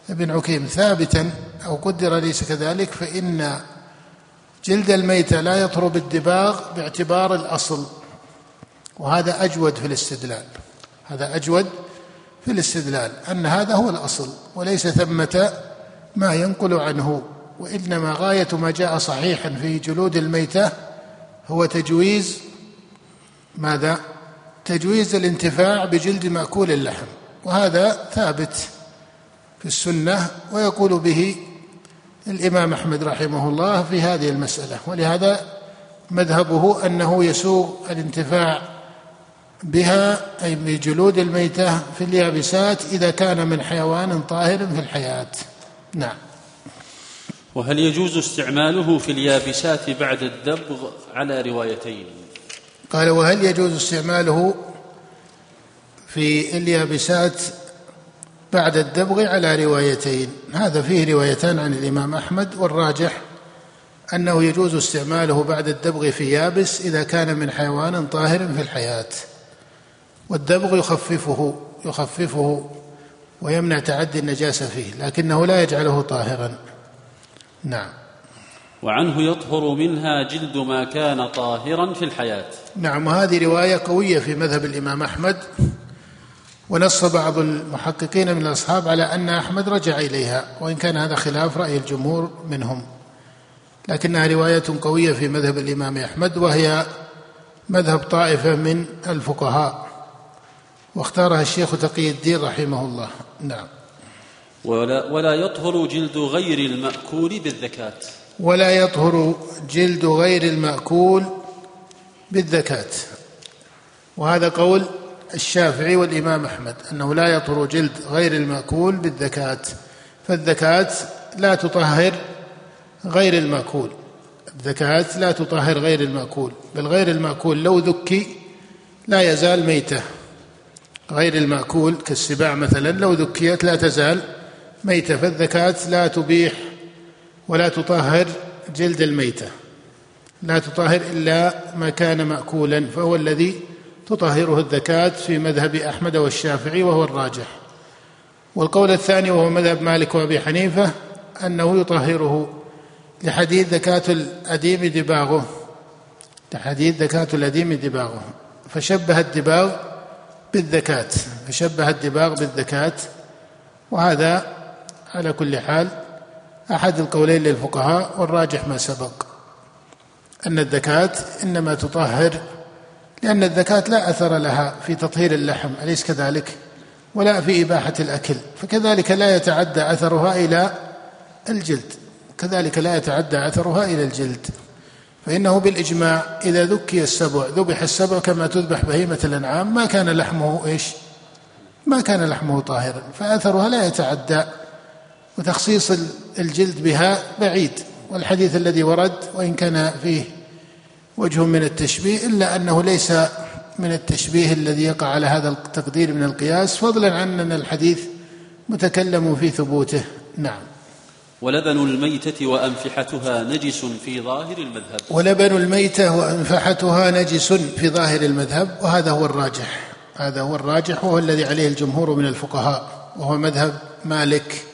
Speaker 2: بن عكيم ثابتا أو قدر ليس كذلك فإن جلد الميتة لا يطهر بالدباغ باعتبار الأصل. وهذا أجود في الاستدلال. هذا أجود في الاستدلال أن هذا هو الأصل وليس ثمة ما ينقل عنه وإنما غاية ما جاء صحيحا في جلود الميتة هو تجويز ماذا؟ تجويز الانتفاع بجلد مأكول اللحم. وهذا ثابت في السنة ويقول به الإمام أحمد رحمه الله في هذه المسألة. ولهذا مذهبه أنه يسوغ الانتفاع بها أي بجلود الميتة في اليابسات إذا كان من حيوان طاهر في الحياة. نعم.
Speaker 1: وهل يجوز استعماله في اليابسات بعد الدبغ على روايتين؟
Speaker 2: قال وهل يجوز استعماله في اليابسات بعد الدبغ على روايتين؟ هذا فيه روايتان عن الإمام أحمد والراجح أنه يجوز استعماله بعد الدبغ في يابس إذا كان من حيوان طاهر في الحياة. والدبغ يخففه يخففه ويمنع تعدي النجاسة فيه لكنه لا يجعله طاهرا. نعم.
Speaker 1: وعنه يطهر منها جلد ما كان طاهرا في الحياة.
Speaker 2: نعم وهذه رواية قوية في مذهب الإمام أحمد ونص بعض المحققين من الأصحاب على أن أحمد رجع إليها وإن كان هذا خلاف رأي الجمهور منهم. لكنها رواية قوية في مذهب الإمام أحمد وهي مذهب طائفة من الفقهاء واختارها الشيخ تقي الدين رحمه الله. نعم.
Speaker 1: ولا, ولا يطهر جلد غير المأكول بالذكاة.
Speaker 2: ولا يطهر جلد غير المأكول بالذكاة. وهذا قول الشافعي والإمام أحمد أنه لا يطهر جلد غير المأكول بالذكاة. فالذكاة لا تطهر غير المأكول. الذكاة لا تطهر غير المأكول بل غير المأكول لو ذكي لا يزال ميتة. غير المأكول كالسباع مثلا لو ذكيت لا تزال ميتة فالذكاة لا تبيح ولا تطهر جلد الميتة. لا تطهر إلا ما كان مأكولا فهو الذي تطهره الذكاة في مذهب أحمد والشافعي وهو الراجح. والقول الثاني وهو مذهب مالك وأبي حنيفة أنه يطهره لحديث ذكاة الأديم دباغه. لحديث ذكاة الأديم دباغه. فشبه الدباغ بالذكاة فشبه الدباغ بالذكاة وهذا على كل حال أحد القولين للفقهاء والراجح ما سبق. أن الذكاة إنما تطهر لأن الذكاة لا أثر لها في تطهير اللحم أليس كذلك؟ ولا في إباحة الأكل. فكذلك لا يتعدى أثرها إلى الجلد. كذلك لا يتعدى أثرها إلى الجلد. فإنه بالإجماع إذا ذكي السبع ذبح السبع كما تذبح بهيمة الأنعام ما كان لحمه إيش؟ ما كان لحمه طاهرا. فأثرها لا يتعدى. وتخصيص الجلد بها بعيد والحديث الذي ورد وإن كان فيه وجه من التشبيه إلا أنه ليس من التشبيه الذي يقع على هذا التقدير من القياس فضلا عن أن الحديث متكلم في ثبوته. نعم.
Speaker 1: ولبن الميتة وأنفحتها نجس في ظاهر المذهب.
Speaker 2: ولبن الميتة وأنفحتها نجس في ظاهر المذهب وهذا هو الراجح. هذا هو الراجح وهو الذي عليه الجمهور من الفقهاء وهو مذهب مالك.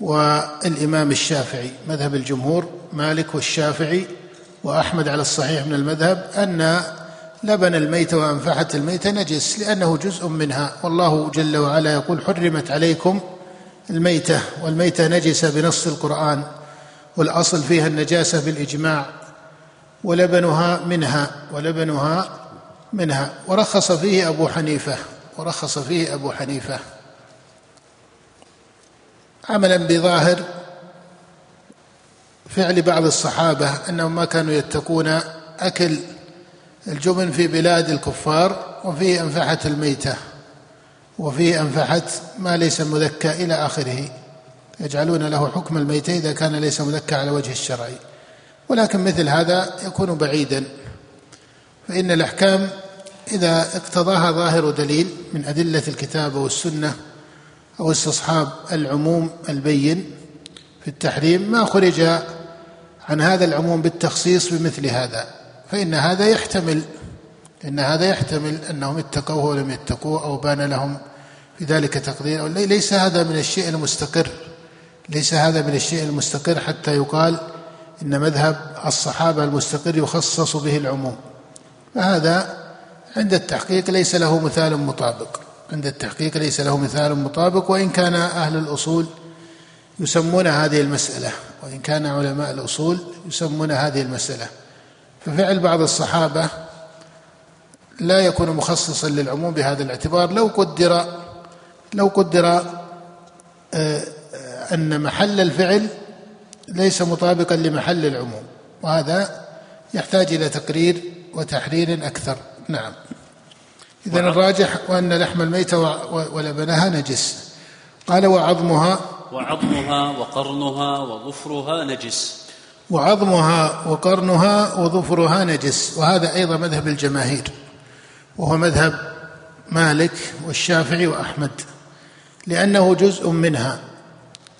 Speaker 2: والإمام الشافعي مذهب الجمهور مالك والشافعي وأحمد على الصحيح من المذهب أن لبن الميت وأنفحة الميت نجس لأنه جزء منها والله جل وعلا يقول حرمت عليكم الميتة والميتة نجسة بنص القرآن والأصل فيها النجاسة بالإجماع ولبنها منها ولبنها منها. ورخص فيه أبو حنيفة ورخص فيه أبو حنيفة. عملا بظاهر فعل بعض الصحابة أنهم ما كانوا يتقون أكل الجبن في بلاد الكفار وفيه أنفحة الميتة وفيه أنفحة ما ليس مذكى إلى آخره يجعلون له حكم الميتة إذا كان ليس مذكى على وجه الشرعي ولكن مثل هذا يكون بعيدا. فإن الأحكام إذا اقتضاها ظاهر دليل من أدلة الكتاب والسنة أو استصحاب العموم البين في التحريم ما خرج عن هذا العموم بالتخصيص بمثل هذا فإن هذا يحتمل إن هذا يحتمل أنهم اتقوه ولم يتقوه أو بان لهم في ذلك تقدير. ليس هذا من الشيء المستقر ليس هذا من الشيء المستقر حتى يقال إن مذهب الصحابة المستقر يخصص به العموم. فهذا عند التحقيق ليس له مثال مطابق. عند التحقيق ليس له مثال مطابق وإن كان أهل الأصول يسمون هذه المسألة وإن كان علماء الأصول يسمون هذه المسألة. ففعل بعض الصحابة لا يكون مخصصا للعموم بهذا الاعتبار لو قدر لو قدر آه، أن محل الفعل ليس مطابقا لمحل العموم وهذا يحتاج إلى تقرير وتحرير أكثر. نعم. إذا الراجح وأن لحم الميتة ولبنها نجس. قال وعظمها
Speaker 1: وعظمها وقرنها وظفرها نجس.
Speaker 2: وعظمها وقرنها وظفرها نجس. وهذا أيضا مذهب الجماهير. وهو مذهب مالك والشافعي وأحمد. لأنه جزء منها.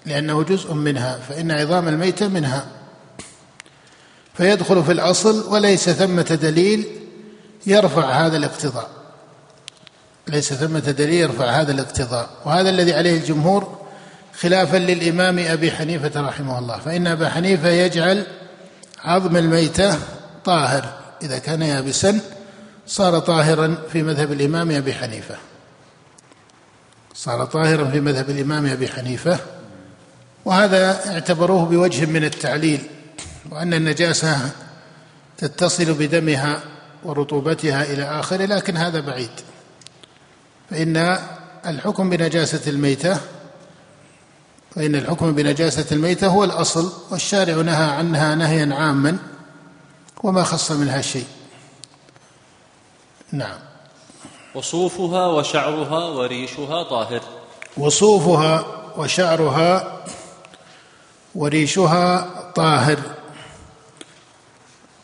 Speaker 2: لأنه جزء منها. فإن عظام الميتة منها. فيدخل في الأصل وليس ثمة دليل يرفع هذا الاقتضاء. ليس ثمة دليل يرفع هذا الاقتضاء. وهذا الذي عليه الجمهور خلافا للإمام أبي حنيفة رحمه الله. فإن أبا حنيفة يجعل عظم الميتة طاهر. إذا كان يابسا صار طاهرا في مذهب الإمام أبي حنيفة. صار طاهرا في مذهب الإمام أبي حنيفة. وهذا اعتبروه بوجه من التعليل. وأن النجاسة تتصل بدمها ورطوبتها إلى آخره لكن هذا بعيد. فإن الحكم بنجاسة الميتة فإن الحكم بنجاسة الميتة هو الأصل والشارع نهى عنها نهيا عاما وما خص منها شيء. نعم.
Speaker 1: وصوفها وشعرها وريشها طاهر.
Speaker 2: وصوفها وشعرها وريشها طاهر.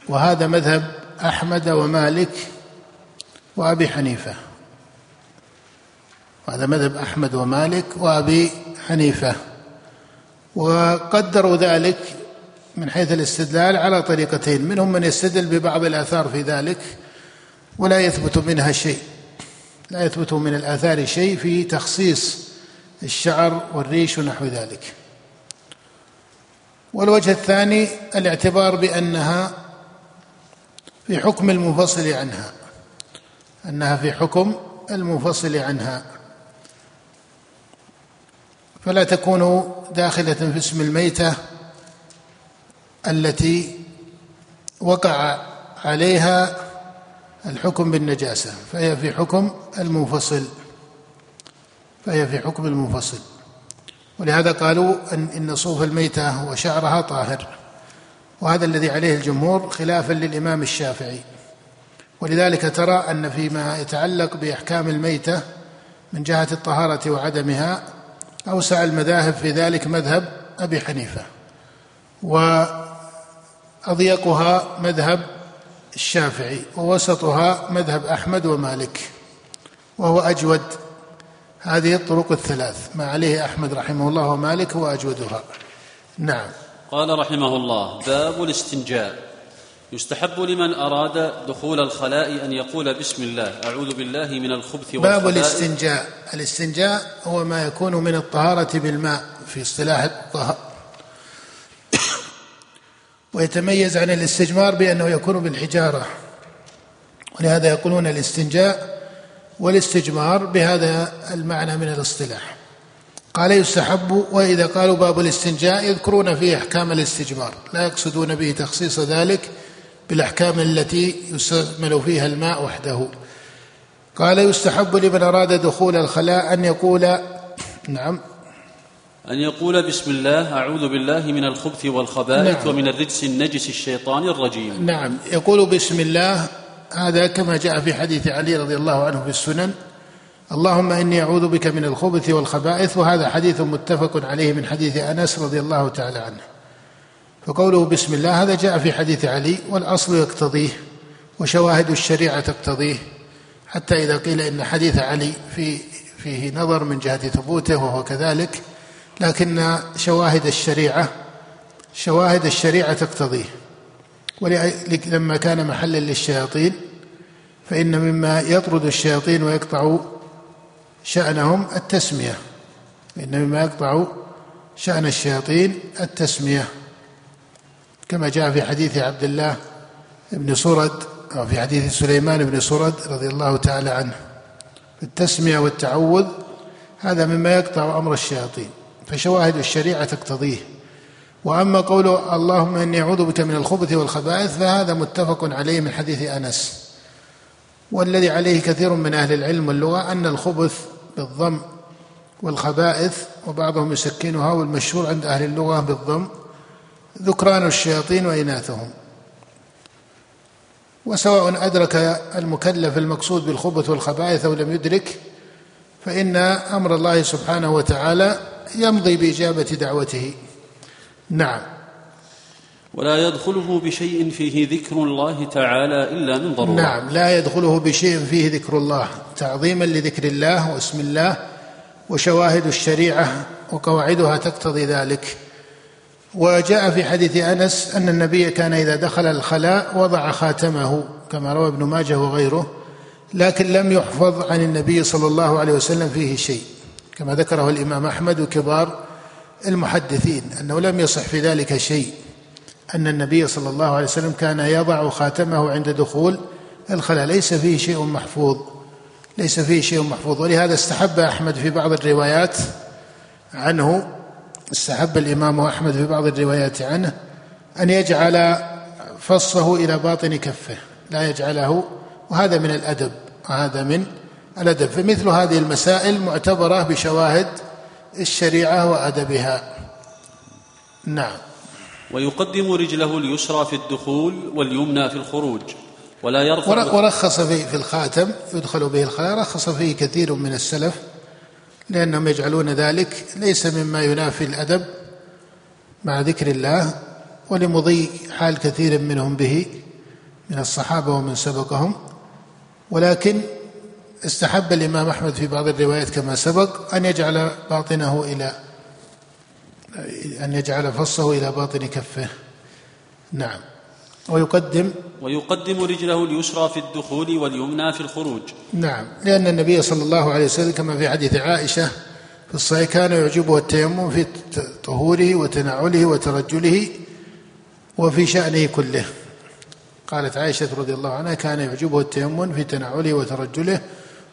Speaker 2: وهذا مذهب أحمد ومالك وأبي حنيفة. وهذا مذهب أحمد ومالك وأبي حنيفة. وقدروا ذلك من حيث الاستدلال على طريقتين. منهم من يستدل ببعض الآثار في ذلك ولا يثبت منها شيء. لا يثبت من الآثار شيء في تخصيص الشعر والريش ونحو ذلك. والوجه الثاني الاعتبار بأنها في حكم المنفصل عنها. أنها في حكم المنفصل عنها. فلا تكون داخلة في اسم الميتة التي وقع عليها الحكم بالنجاسة فهي في حكم المنفصل. فهي في حكم المنفصل. ولهذا قالوا أن إن صوف الميتة وشعرها طاهر. وهذا الذي عليه الجمهور خلافا للإمام الشافعي. ولذلك ترى أن فيما يتعلق بأحكام الميتة من جهة الطهارة وعدمها أوسع المذاهب في ذلك مذهب أبي حنيفة وأضيقها مذهب الشافعي ووسطها مذهب أحمد ومالك وهو أجود هذه الطرق الثلاث ما عليه أحمد رحمه الله ومالك هو اجودها نعم.
Speaker 1: قال رحمه الله باب الاستنجاء. يستحب لمن أراد دخول الخلاء أن يقول بسم الله أعوذ بالله من الخبث
Speaker 2: والخبائث باب الاستنجاء. الاستنجاء هو ما يكون من الطهارة بالماء في اصطلاح الطهارة. ويتميز عن الاستجمار بأنه يكون بالحجارة. ولهذا يقولون الاستنجاء والاستجمار بهذا المعنى من الاصطلاح. قال يستحب وإذا قالوا باب الاستنجاء يذكرون فيه أحكام الاستجمار. لا يقصدون به تخصيص ذلك بالأحكام التي يستعمل فيها الماء وحده. قال يستحب لمن أراد دخول الخلاء أن يقول نعم.
Speaker 1: أن يقول بسم الله أعوذ بالله من الخبث والخبائث نعم. ومن الرجس النجس الشيطان الرجيم.
Speaker 2: نعم. يقول بسم الله هذا كما جاء في حديث علي رضي الله عنه في السنن اللهم إني أعوذ بك من الخبث والخبائث وهذا حديث متفق عليه من حديث أنس رضي الله تعالى عنه. فقوله بسم الله هذا جاء في حديث علي والأصل يقتضيه وشواهد الشريعة تقتضيه حتى إذا قيل إن حديث علي في فيه نظر من جهة ثبوته وهو كذلك لكن شواهد الشريعة شواهد الشريعة تقتضيه. ولما كان محلا للشياطين فإن مما يطرد الشياطين ويقطع شأنهم التسمية. إن مما يقطع شأن الشياطين التسمية. كما جاء في حديث عبد الله بن سرد أو في حديث سليمان بن سرد رضي الله تعالى عنه. التسمية والتعوذ هذا مما يقطع أمر الشياطين فشواهد الشريعة تقتضيه. وأما قوله اللهم إني أعوذ بك من الخبث والخبائث فهذا متفق عليه من حديث أنس. والذي عليه كثير من أهل العلم واللغة أن الخبث بالضم والخبائث وبعضهم يسكنها والمشهور عند أهل اللغة بالضم ذكران الشياطين وإناثهم. وسواء أدرك المكلف المقصود بالخبث والخبائث أو لم يدرك فإن أمر الله سبحانه وتعالى يمضي بإجابة دعوته. نعم.
Speaker 1: ولا يدخله بشيء فيه ذكر الله تعالى إلا من ضرورة.
Speaker 2: نعم. لا يدخله بشيء فيه ذكر الله تعظيما لذكر الله واسم الله وشواهد الشريعة وقواعدها تقتضي ذلك. وجاء في حديث أنس أن النبي كان إذا دخل الخلاء وضع خاتمه كما روى ابن ماجه وغيره لكن لم يحفظ عن النبي صلى الله عليه وسلم فيه شيء. كما ذكره الإمام أحمد وكبار المحدثين أنه لم يصح في ذلك شيء أن النبي صلى الله عليه وسلم كان يضع خاتمه عند دخول الخلاء. ليس فيه شيء محفوظ ليس فيه شيء محفوظ. ولهذا استحب أحمد في بعض الروايات عنه استحب الإمام أحمد في بعض الروايات عنه أن يجعل فصه إلى باطن كفه لا يجعله وهذا من الأدب وهذا من الأدب. فمثل هذه المسائل معتبرة بشواهد الشريعة وأدبها. نعم.
Speaker 1: ويقدم رجله اليسرى في الدخول واليمنى في الخروج ولا يرفع
Speaker 2: ورخص في في الخاتم يدخل به الخلاء رخص فيه كثير من السلف لأنهم يجعلون ذلك ليس مما ينافي الأدب مع ذكر الله ولمضي حال كثير منهم به من الصحابة ومن سبقهم. ولكن استحب الإمام أحمد في بعض الروايات كما سبق أن يجعل باطنه إلى أن يجعل فصه إلى باطن كفه. نعم. ويقدم
Speaker 1: ويقدم رجله اليسرى في الدخول واليمنى في الخروج.
Speaker 2: نعم لأن النبي صلى الله عليه وسلم كما في حديث عائشة في الصحيح كان يعجبه التيمم في طهوره وتنعله وترجله وفي شأنه كله. قالت عائشة رضي الله عنها كان يعجبه التيمم في تنعله وترجله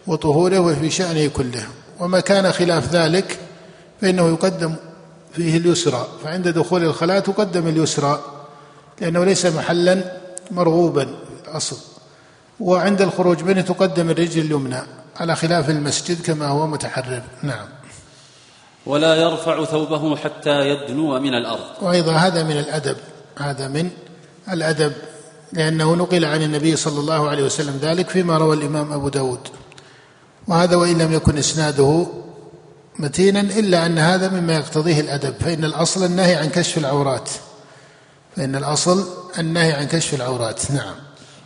Speaker 2: وطهوره وفي شأنه كله. وما كان خلاف ذلك فإنه يقدم فيه اليسرى فعند دخول الخلاء تقدم اليسرى. لأنه ليس محلا مرغوبا الأصل وعند الخروج منه تقدم الرجل اليمنى على خلاف المسجد كما هو متحرر. نعم.
Speaker 1: ولا يرفع ثوبه حتى يدنو من الأرض.
Speaker 2: وأيضا هذا من الأدب. هذا من الأدب. لأنه نقل عن النبي صلى الله عليه وسلم ذلك فيما روى الإمام أبو داود. وهذا وإن لم يكن إسناده متينا إلا أن هذا مما يقتضيه الأدب فإن الأصل النهي عن كشف العورات. فإن الأصل النهي عن كشف العورات. نعم.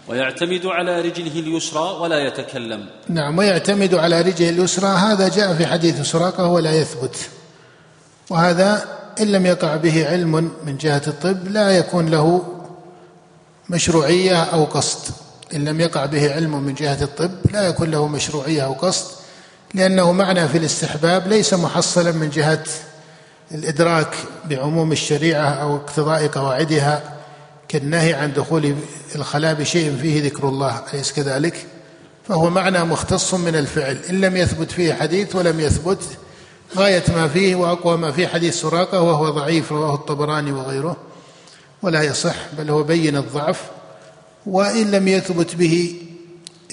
Speaker 1: ويعتمد على رجله اليسرى ولا يتكلم.
Speaker 2: نعم ويعتمد على رجله اليسرى. هذا جاء في حديث سراقة ولا يثبت. وهذا إن لم يقع به علم من جهة الطب لا يكون له مشروعية أو قصد. إن لم يقع به علم من جهة الطب لا يكون له مشروعية أو قصد لأنه معنى في الاستحباب ليس محصلا من جهة الإدراك بعموم الشريعة أو اقتضاء قواعدها كالنهي عن دخول الخلاء بشيء فيه ذكر الله أليس كذلك؟ فهو معنى مختص من الفعل إن لم يثبت فيه حديث ولم يثبت غاية ما فيه وأقوى ما فيه حديث سراقة وهو ضعيف رواه الطبراني وغيره ولا يصح بل هو بين الضعف وإن لم يثبت به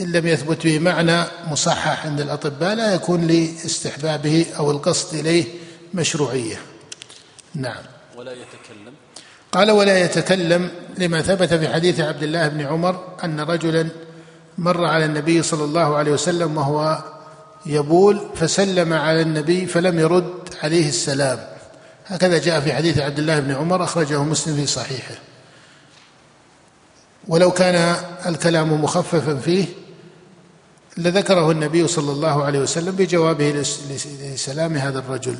Speaker 2: إن لم يثبت به معنى مصحح عند الأطباء لا يكون لاستحبابه أو القصد إليه مشروعية. نعم.
Speaker 1: ولا يتكلم.
Speaker 2: قال ولا يتكلم لما ثبت في حديث عبد الله بن عمر أن رجلا مر على النبي صلى الله عليه وسلم وهو يبول فسلم على النبي فلم يرد عليه السلام. هكذا جاء في حديث عبد الله بن عمر أخرجه مسلم في صحيحه. ولو كان الكلام مخففا فيه لذكره النبي صلى الله عليه وسلم بجوابه لسلام هذا الرجل.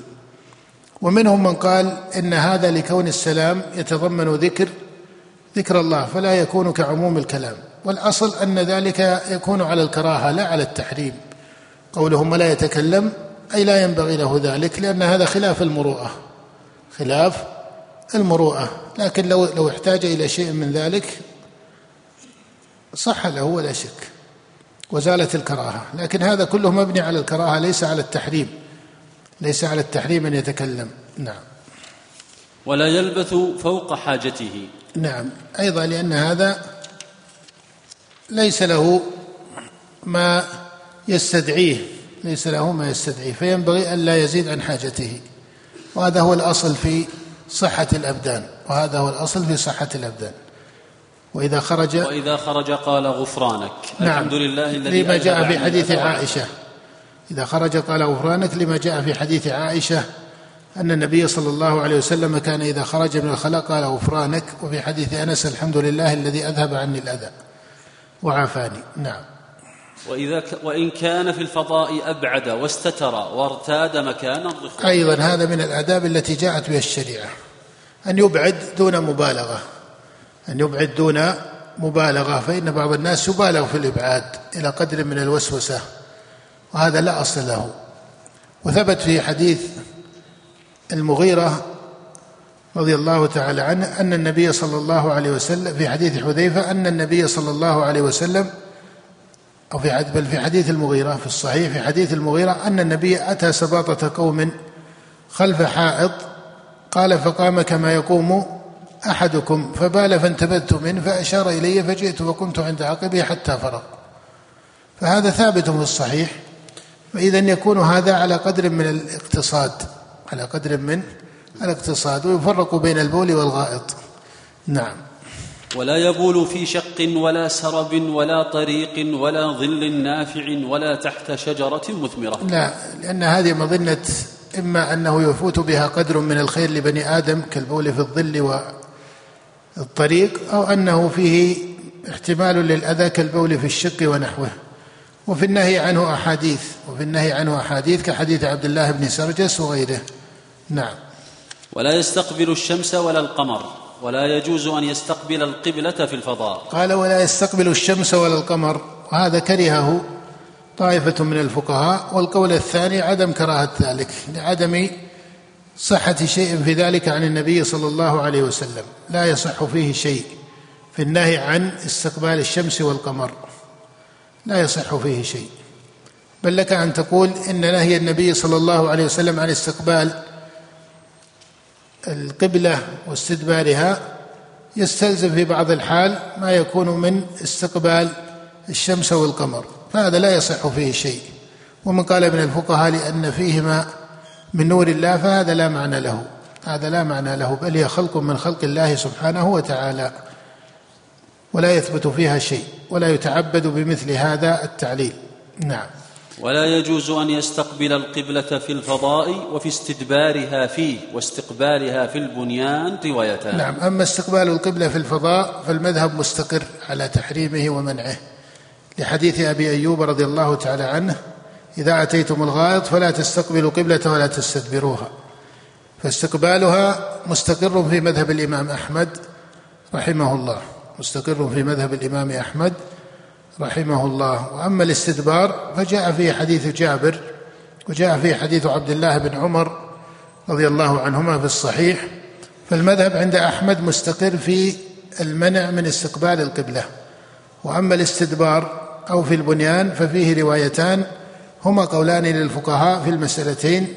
Speaker 2: ومنهم من قال إن هذا لكون السلام يتضمن ذكر ذكر الله فلا يكون كعموم الكلام. والأصل أن ذلك يكون على الكراهة لا على التحريم. قولهم لا يتكلم أي لا ينبغي له ذلك لأن هذا خلاف المروءة. خلاف المروءة. لكن لو لو احتاج إلى شيء من ذلك صح له ولا شك. وزالت الكراهة. لكن هذا كله مبني على الكراهة ليس على التحريم. ليس على التحريم أن يتكلم. نعم.
Speaker 1: ولا يلبث فوق حاجته.
Speaker 2: نعم. أيضا لأن هذا ليس له ما يستدعيه ليس له ما يستدعيه فينبغي ألا يزيد عن حاجته. وهذا هو الأصل في صحة الأبدان. وهذا هو الأصل في صحة الأبدان. وإذا خرج
Speaker 1: وإذا خرج قال غفرانك.
Speaker 2: نعم.
Speaker 1: الحمد لله الذي
Speaker 2: لما جاء في حديث عائشة. إذا خرج قال غفرانك لما جاء في حديث عائشة أن النبي صلى الله عليه وسلم كان إذا خرج من الخلاء قال غفرانك وفي حديث أنس الحمد لله الذي أذهب عني الأذى. وعافاني. نعم.
Speaker 1: وإذا ك... وإن كان في الفضاء أبعد واستتر وارتاد مكان الرخوة
Speaker 2: أيضا هذا من الآداب التي جاءت بها الشريعة. أن يبعد دون مبالغة. أن يبعد دون مبالغة فإن بعض الناس يبالغ في الإبعاد إلى قدر من الوسوسة. وهذا لا أصل له. وثبت في حديث المغيرة رضي الله تعالى عنه أن النبي صلى الله عليه وسلم في حديث حذيفة أن النبي صلى الله عليه وسلم أو في بل في حديث المغيرة في الصحيح في حديث المغيرة أن النبي أتى سباطة قوم خلف حائط قال فقام كما يقوم أحدكم فبال فانتبذت منه فأشار إلي فجئت وكنت عند عقبه حتى فرغ فهذا ثابت في الصحيح فإذا يكون هذا على قدر من الاقتصاد على قدر من الاقتصاد ويفرق بين البول والغائط. نعم.
Speaker 1: ولا يبول في شق ولا سرب ولا طريق ولا ظل نافع ولا تحت شجرة مثمرة.
Speaker 2: لا لأن هذه مظنة إما أنه يفوت بها قدر من الخير لبني آدم كالبول في الظل والطريق أو أنه فيه احتمال للأذى كالبول في الشق ونحوه. وفي النهي عنه أحاديث وفي النهي عنه أحاديث كحديث عبد الله بن سرجس وغيره. نعم.
Speaker 1: ولا يستقبل الشمس ولا القمر ولا يجوز أن يستقبل القبلة في الفضاء.
Speaker 2: قال ولا يستقبل الشمس ولا القمر وهذا كرهه طائفة من الفقهاء. والقول الثاني عدم كراهة ذلك لعدم صحة شيء في ذلك عن النبي صلى الله عليه وسلم. لا يصح فيه شيء في النهي عن استقبال الشمس والقمر. لا يصح فيه شيء. بل لك أن تقول إن نهي النبي صلى الله عليه وسلم عن استقبال القبلة واستدبارها يستلزم في بعض الحال ما يكون من استقبال الشمس والقمر. فهذا لا يصح فيه شيء. ومن قال من الفقهاء لأن فيهما من نور الله فهذا لا معنى له. هذا لا معنى له بل هي خلق من خلق الله سبحانه وتعالى. ولا يثبت فيها شيء ولا يتعبد بمثل هذا التعليل. نعم.
Speaker 1: ولا يجوز أن يستقبل القبلة في الفضاء وفي استدبارها فيه واستقبالها في البنيان روايتان
Speaker 2: نعم. أما استقبال القبلة في الفضاء فالمذهب مستقر على تحريمه ومنعه. لحديث أبي أيوب رضي الله تعالى عنه إذا أتيتم الغائط فلا تستقبلوا قبلة ولا تستدبروها. فاستقبالها مستقر في مذهب الإمام أحمد رحمه الله. مستقر في مذهب الإمام أحمد رحمه الله. وأما الاستدبار فجاء فيه حديث جابر وجاء فيه حديث عبد الله بن عمر رضي الله عنهما في الصحيح. فالمذهب عند أحمد مستقر في المنع من استقبال القبلة. وأما الاستدبار أو في البنيان ففيه روايتان هما قولان للفقهاء في المسألتين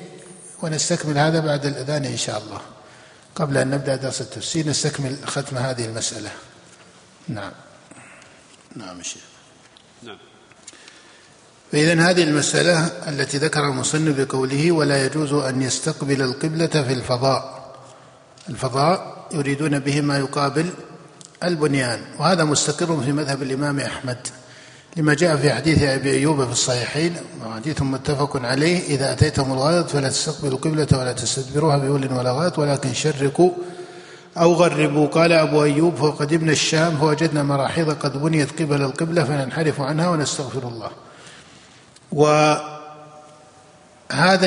Speaker 2: ونستكمل هذا بعد الأذان إن شاء الله. قبل أن نبدأ درس التفسير نستكمل ختم هذه المسألة. نعم. نعم شيخ.
Speaker 1: نعم.
Speaker 2: فإذا هذه المسألة التي ذكر المصنف بقوله ولا يجوز أن يستقبل القبلة في الفضاء. الفضاء يريدون به ما يقابل البنيان وهذا مستقر في مذهب الإمام أحمد لما جاء في حديث أبي أيوب في الصحيحين وحديث متفق عليه إذا أتيتم الغائط فلا تستقبلوا القبلة ولا تستدبروها بول ولا غائط ولكن شرقوا أو غربوا. قال أبو أيوب فقدمنا الشام فوجدنا مراحيض قد بنيت قبل القبلة فننحرف عنها ونستغفر الله. وهذا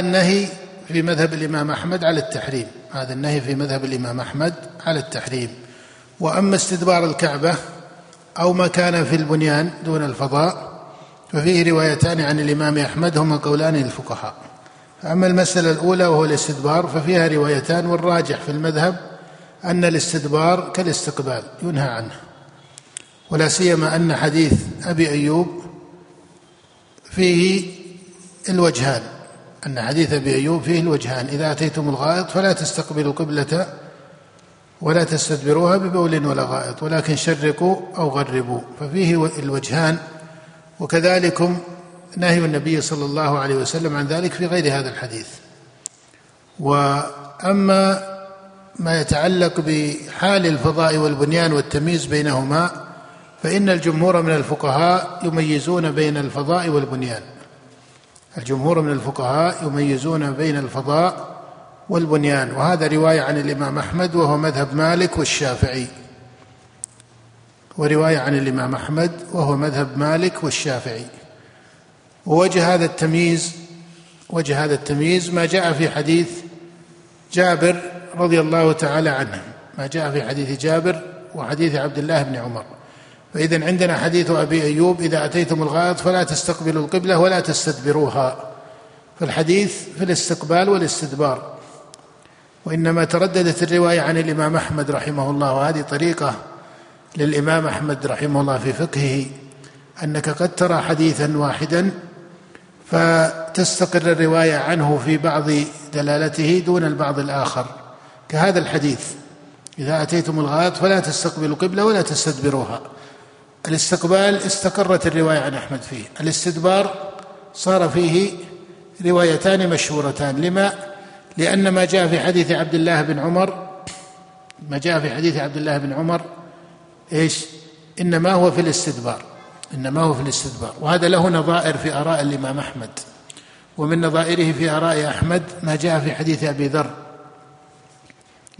Speaker 2: النهي في مذهب الإمام أحمد على التحريم. هذا النهي في مذهب الإمام أحمد على التحريم. وأما استدبار الكعبة أو ما كان في البنيان دون الفضاء ففيه روايتان عن الإمام أحمد هما قولان للفقهاء. أما المسألة الأولى وهو الاستدبار ففيها روايتان والراجح في المذهب أن الاستدبار كالاستقبال ينهى عنه. ولا سيما أن حديث أبي أيوب فيه الوجهان. أن حديث أبي أيوب فيه الوجهان. إذا أتيتم الغائط فلا تستقبلوا قبلة ولا تستدبروها ببول ولا غائط ولكن شرقوا أو غربوا. ففيه الوجهان. وكذلكم نهي النبي صلى الله عليه وسلم عن ذلك في غير هذا الحديث. وأما ما يتعلق بحال الفضاء والبنيان والتمييز بينهما فإن الجمهور من الفقهاء يميزون بين الفضاء والبنيان. الجمهور من الفقهاء يميزون بين الفضاء والبنيان. وهذا رواية عن الإمام أحمد وهو مذهب مالك والشافعي. ورواية عن الإمام أحمد وهو مذهب مالك والشافعي. ووجه هذا التمييز وجه هذا التمييز ما جاء في حديث جابر رضي الله تعالى عنه. ما جاء في حديث جابر وحديث عبد الله بن عمر. فإذا عندنا حديث أبي أيوب إذا أتيتم الغائط فلا تستقبلوا القبلة ولا تستدبروها. فالحديث في الاستقبال والاستدبار. وإنما ترددت الرواية عن الإمام أحمد رحمه الله وهذه طريقة للإمام أحمد رحمه الله في فقهه أنك قد ترى حديثا واحدا فتستقر الرواية عنه في بعض دلالته دون البعض الآخر. كهذا الحديث. إذا أتيتم الغائط فلا تستقبلوا قبلة ولا تستدبروها. الاستقبال استقرت الرواية عن أحمد فيه. الاستدبار صار فيه روايتان مشهورتان. لما؟ لأن ما جاء في حديث عبد الله بن عمر ما جاء في حديث عبد الله بن عمر إيش؟ إنما هو في الاستدبار. إنما هو في الاستدبار. وهذا له نظائر في آراء الإمام أحمد. ومن نظائره في آراء أحمد ما جاء في حديث أبي ذر.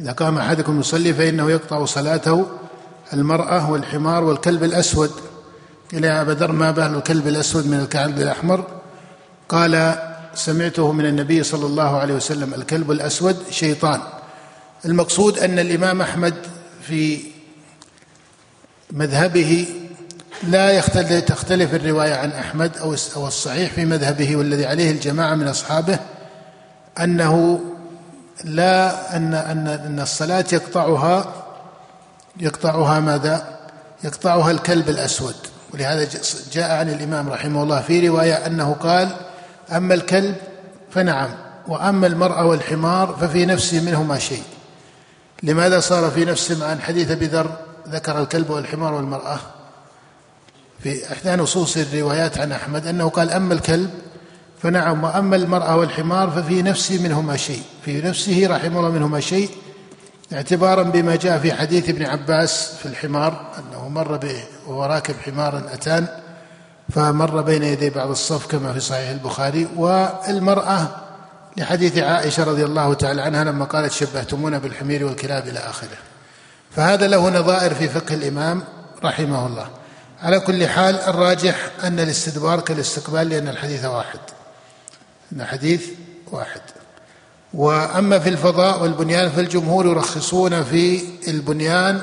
Speaker 2: إذا قام أحدكم يصلي فإنه يقطع صلاته المرأة والحمار والكلب الأسود. قيل يا أبا ذر ما بال الكلب الأسود من الكلب الأحمر. قال سمعته من النبي صلى الله عليه وسلم الكلب الأسود شيطان. المقصود أن الإمام أحمد في مذهبه لا تختلف الرواية عن أحمد أو الصحيح في مذهبه والذي عليه الجماعة من أصحابه أنه لا أن أن أن الصلاة يقطعها يقطعها ماذا؟ يقطعها الكلب الأسود. ولهذا جاء عن الإمام رحمه الله في رواية أنه قال أما الكلب فنعم وأما المرأة والحمار ففي نفسي منهما شيء. لماذا صار في نفسه عن حديث أبي ذر؟ ذكر الكلب والحمار والمرأة. في إحدى نصوص الروايات عن أحمد أنه قال أما الكلب فنعم وأما المرأة والحمار ففي نفسي منهما شيء. في نفسه رحمه الله منهما شيء اعتبارا بما جاء في حديث ابن عباس في الحمار أنه مر به وهو راكب حمارا أتان فمر بين يدي بعض الصف كما في صحيح البخاري. والمرأة لحديث عائشة رضي الله تعالى عنها لما قالت شبهتمونا بالحمير والكلاب إلى آخره. فهذا له نظائر في فقه الإمام رحمه الله. على كل حال الراجح أن الاستدبار كالاستقبال لأن الحديث واحد. الحديث واحد. وأما في الفضاء والبنيان فالجمهور يرخصون في البنيان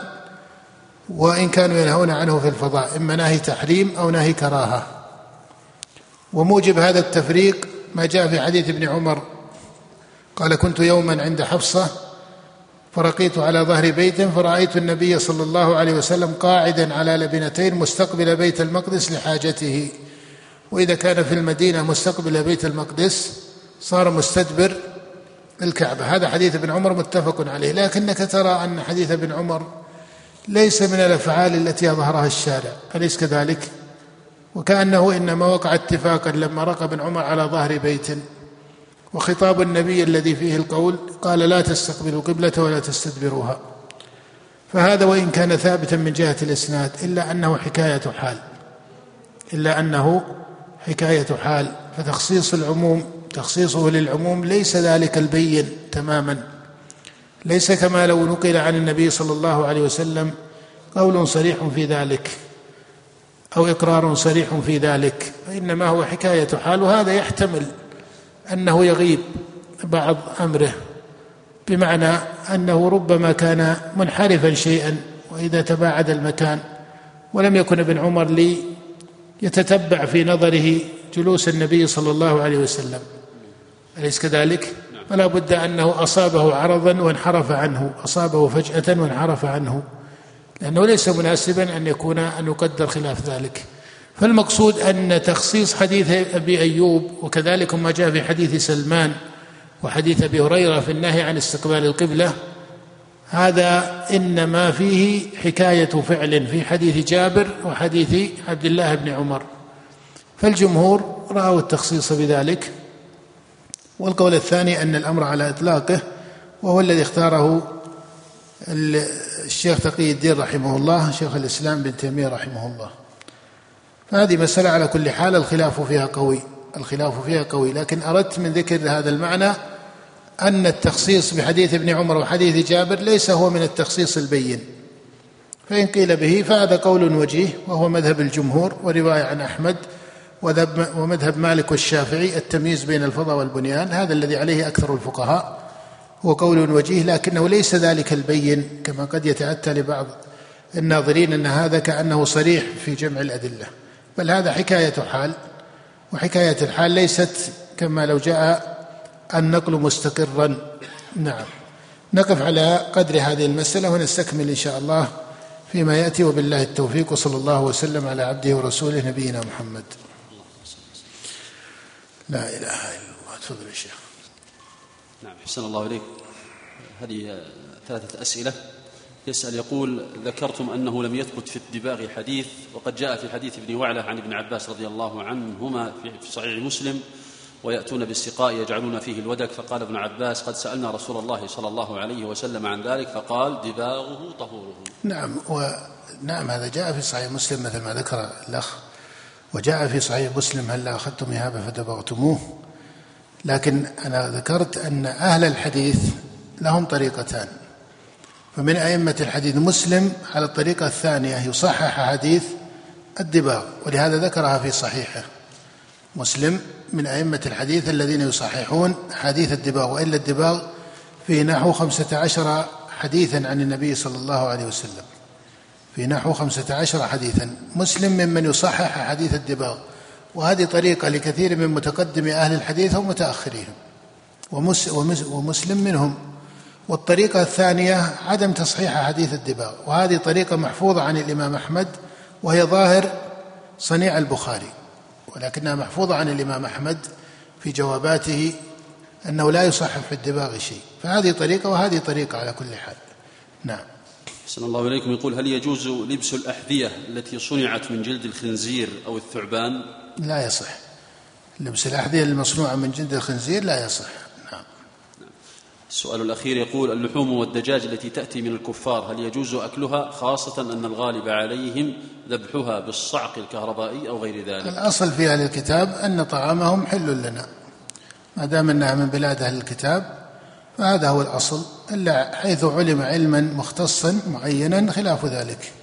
Speaker 2: وإن كانوا ينهون عنه في الفضاء إما ناهي تحريم أو ناهي كراهة. وموجب هذا التفريق ما جاء في حديث ابن عمر قال كنت يوما عند حفصة فرقيت على ظهر بيت فرأيت النبي صلى الله عليه وسلم قاعدا على لبنتين مستقبل بيت المقدس لحاجته. وإذا كان في المدينة مستقبل بيت المقدس صار مستدبر الكعبة. هذا حديث ابن عمر متفق عليه. لكنك ترى أن حديث ابن عمر ليس من الأفعال التي أظهرها الشارع. أليس كذلك؟ وكأنه إنما وقع اتفاقا لما رقى ابن عمر على ظهر بيت. وخطاب النبي الذي فيه القول قال لا تستقبلوا قبلة ولا تستدبروها. فهذا وإن كان ثابتا من جهة الإسناد إلا أنه حكاية حال. إلا أنه حكاية حال فتخصيص العموم تخصيصه للعموم ليس ذلك البين تماما. ليس كما لو نقل عن النبي صلى الله عليه وسلم قول صريح في ذلك أو إقرار صريح في ذلك وإنما هو حكاية حال وهذا يحتمل أنه يغيب بعض أمره بمعنى أنه ربما كان منحرفا شيئا وإذا تباعد المكان ولم يكن ابن عمر لي يتتبع في نظره جلوس النبي صلى الله عليه وسلم. أليس كذلك؟ فلا بد أنه أصابه عرضا وانحرف عنه أصابه فجأة وانحرف عنه. لأنه ليس مناسبا أن يكون أن يقدر خلاف ذلك. فالمقصود أن تخصيص حديث أبي أيوب وكذلك ما جاء في حديث سلمان وحديث أبي هريرة في النهي عن استقبال القبلة هذا إنما فيه حكاية فعل في حديث جابر وحديث عبد الله بن عمر. فالجمهور رأوا التخصيص بذلك. والقول الثاني أن الأمر على إطلاقه وهو الذي اختاره الشيخ تقي الدين رحمه الله شيخ الإسلام بن تيمية رحمه الله. فهذه مسألة على كل حال الخلاف فيها قوي الخلاف فيها قوي. لكن أردت من ذكر هذا المعنى أن التخصيص بحديث ابن عمر وحديث جابر ليس هو من التخصيص البين. فإن قيل به فهذا قول وجيه وهو مذهب الجمهور ورواية عن أحمد ومذهب مالك والشافعي التمييز بين الفضاء والبنيان هذا الذي عليه أكثر الفقهاء. هو قول وجيه لكنه ليس ذلك البين كما قد يتأتى لبعض الناظرين أن هذا كأنه صريح في جمع الأدلة. بل هذا حكاية حال وحكاية الحال ليست كما لو جاء النقل مستقرا. نعم. نقف على قدر هذه المسألة ونستكمل إن شاء الله فيما يأتي وبالله التوفيق وصلى الله وسلم على عبده ورسوله نبينا محمد. لا إله إلا الله. تفضل يا شيخ.
Speaker 1: نعم حسن الله إليك. هذه ثلاثة أسئلة. يسأل يقول ذكرتم أنه لم يثبت في الدباغ حديث وقد جاء في حديث ابن وعلة عن ابن عباس رضي الله عنهما في صحيح مسلم ويأتون بالسقاء يجعلون فيه الودك. فقال ابن عباس قد سألنا رسول الله صلى الله عليه وسلم عن ذلك فقال دباغه طهوره.
Speaker 2: نعم ونعم هذا جاء في صحيح مسلم مثل ما ذكر الأخ وجاء في صحيح مسلم هل أخذتم إهابة فدبغتموه. لكن أنا ذكرت أن أهل الحديث لهم طريقتان. فمن أئمة الحديث مسلم على الطريقة الثانية يصحح حديث الدباغ ولهذا ذكرها في صحيحه. مسلم من أئمة الحديث الذين يصححون حديث الدباغ وإلا الدباغ في نحو خمسة عشر حديثا عن النبي صلى الله عليه وسلم. في نحو خمسة عشر حديثا. مسلم ممن يصحح حديث الدباغ. وهذه طريقة لكثير من متقدمي أهل الحديث ومتأخريهم ومسلم منهم. والطريقة الثانية عدم تصحيح حديث الدباغ. وهذه طريقة محفوظة عن الإمام أحمد وهي ظاهر صنيع البخاري. ولكنها محفوظة عن الإمام أحمد في جواباته أنه لا يصحح في الدباغ شيء. فهذه طريقة وهذه طريقة على كل حال. نعم.
Speaker 1: أحسن الله إليكم. يقول هل يجوز لبس الأحذية التي صنعت من جلد الخنزير أو الثعبان؟
Speaker 2: لا يصح. لبس الأحذية المصنوعة من جلد الخنزير لا يصح.
Speaker 1: السؤال الأخير يقول اللحوم والدجاج التي تأتي من الكفار هل يجوز أكلها خاصة أن الغالب عليهم ذبحها بالصعق الكهربائي أو غير ذلك؟
Speaker 2: الأصل في أهل الكتاب أن طعامهم حل لنا. ما دام أنها من بلاد أهل الكتاب فهذا هو الأصل إلا حيث علم علما مختصا معينا خلاف ذلك.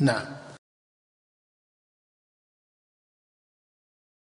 Speaker 2: نعم.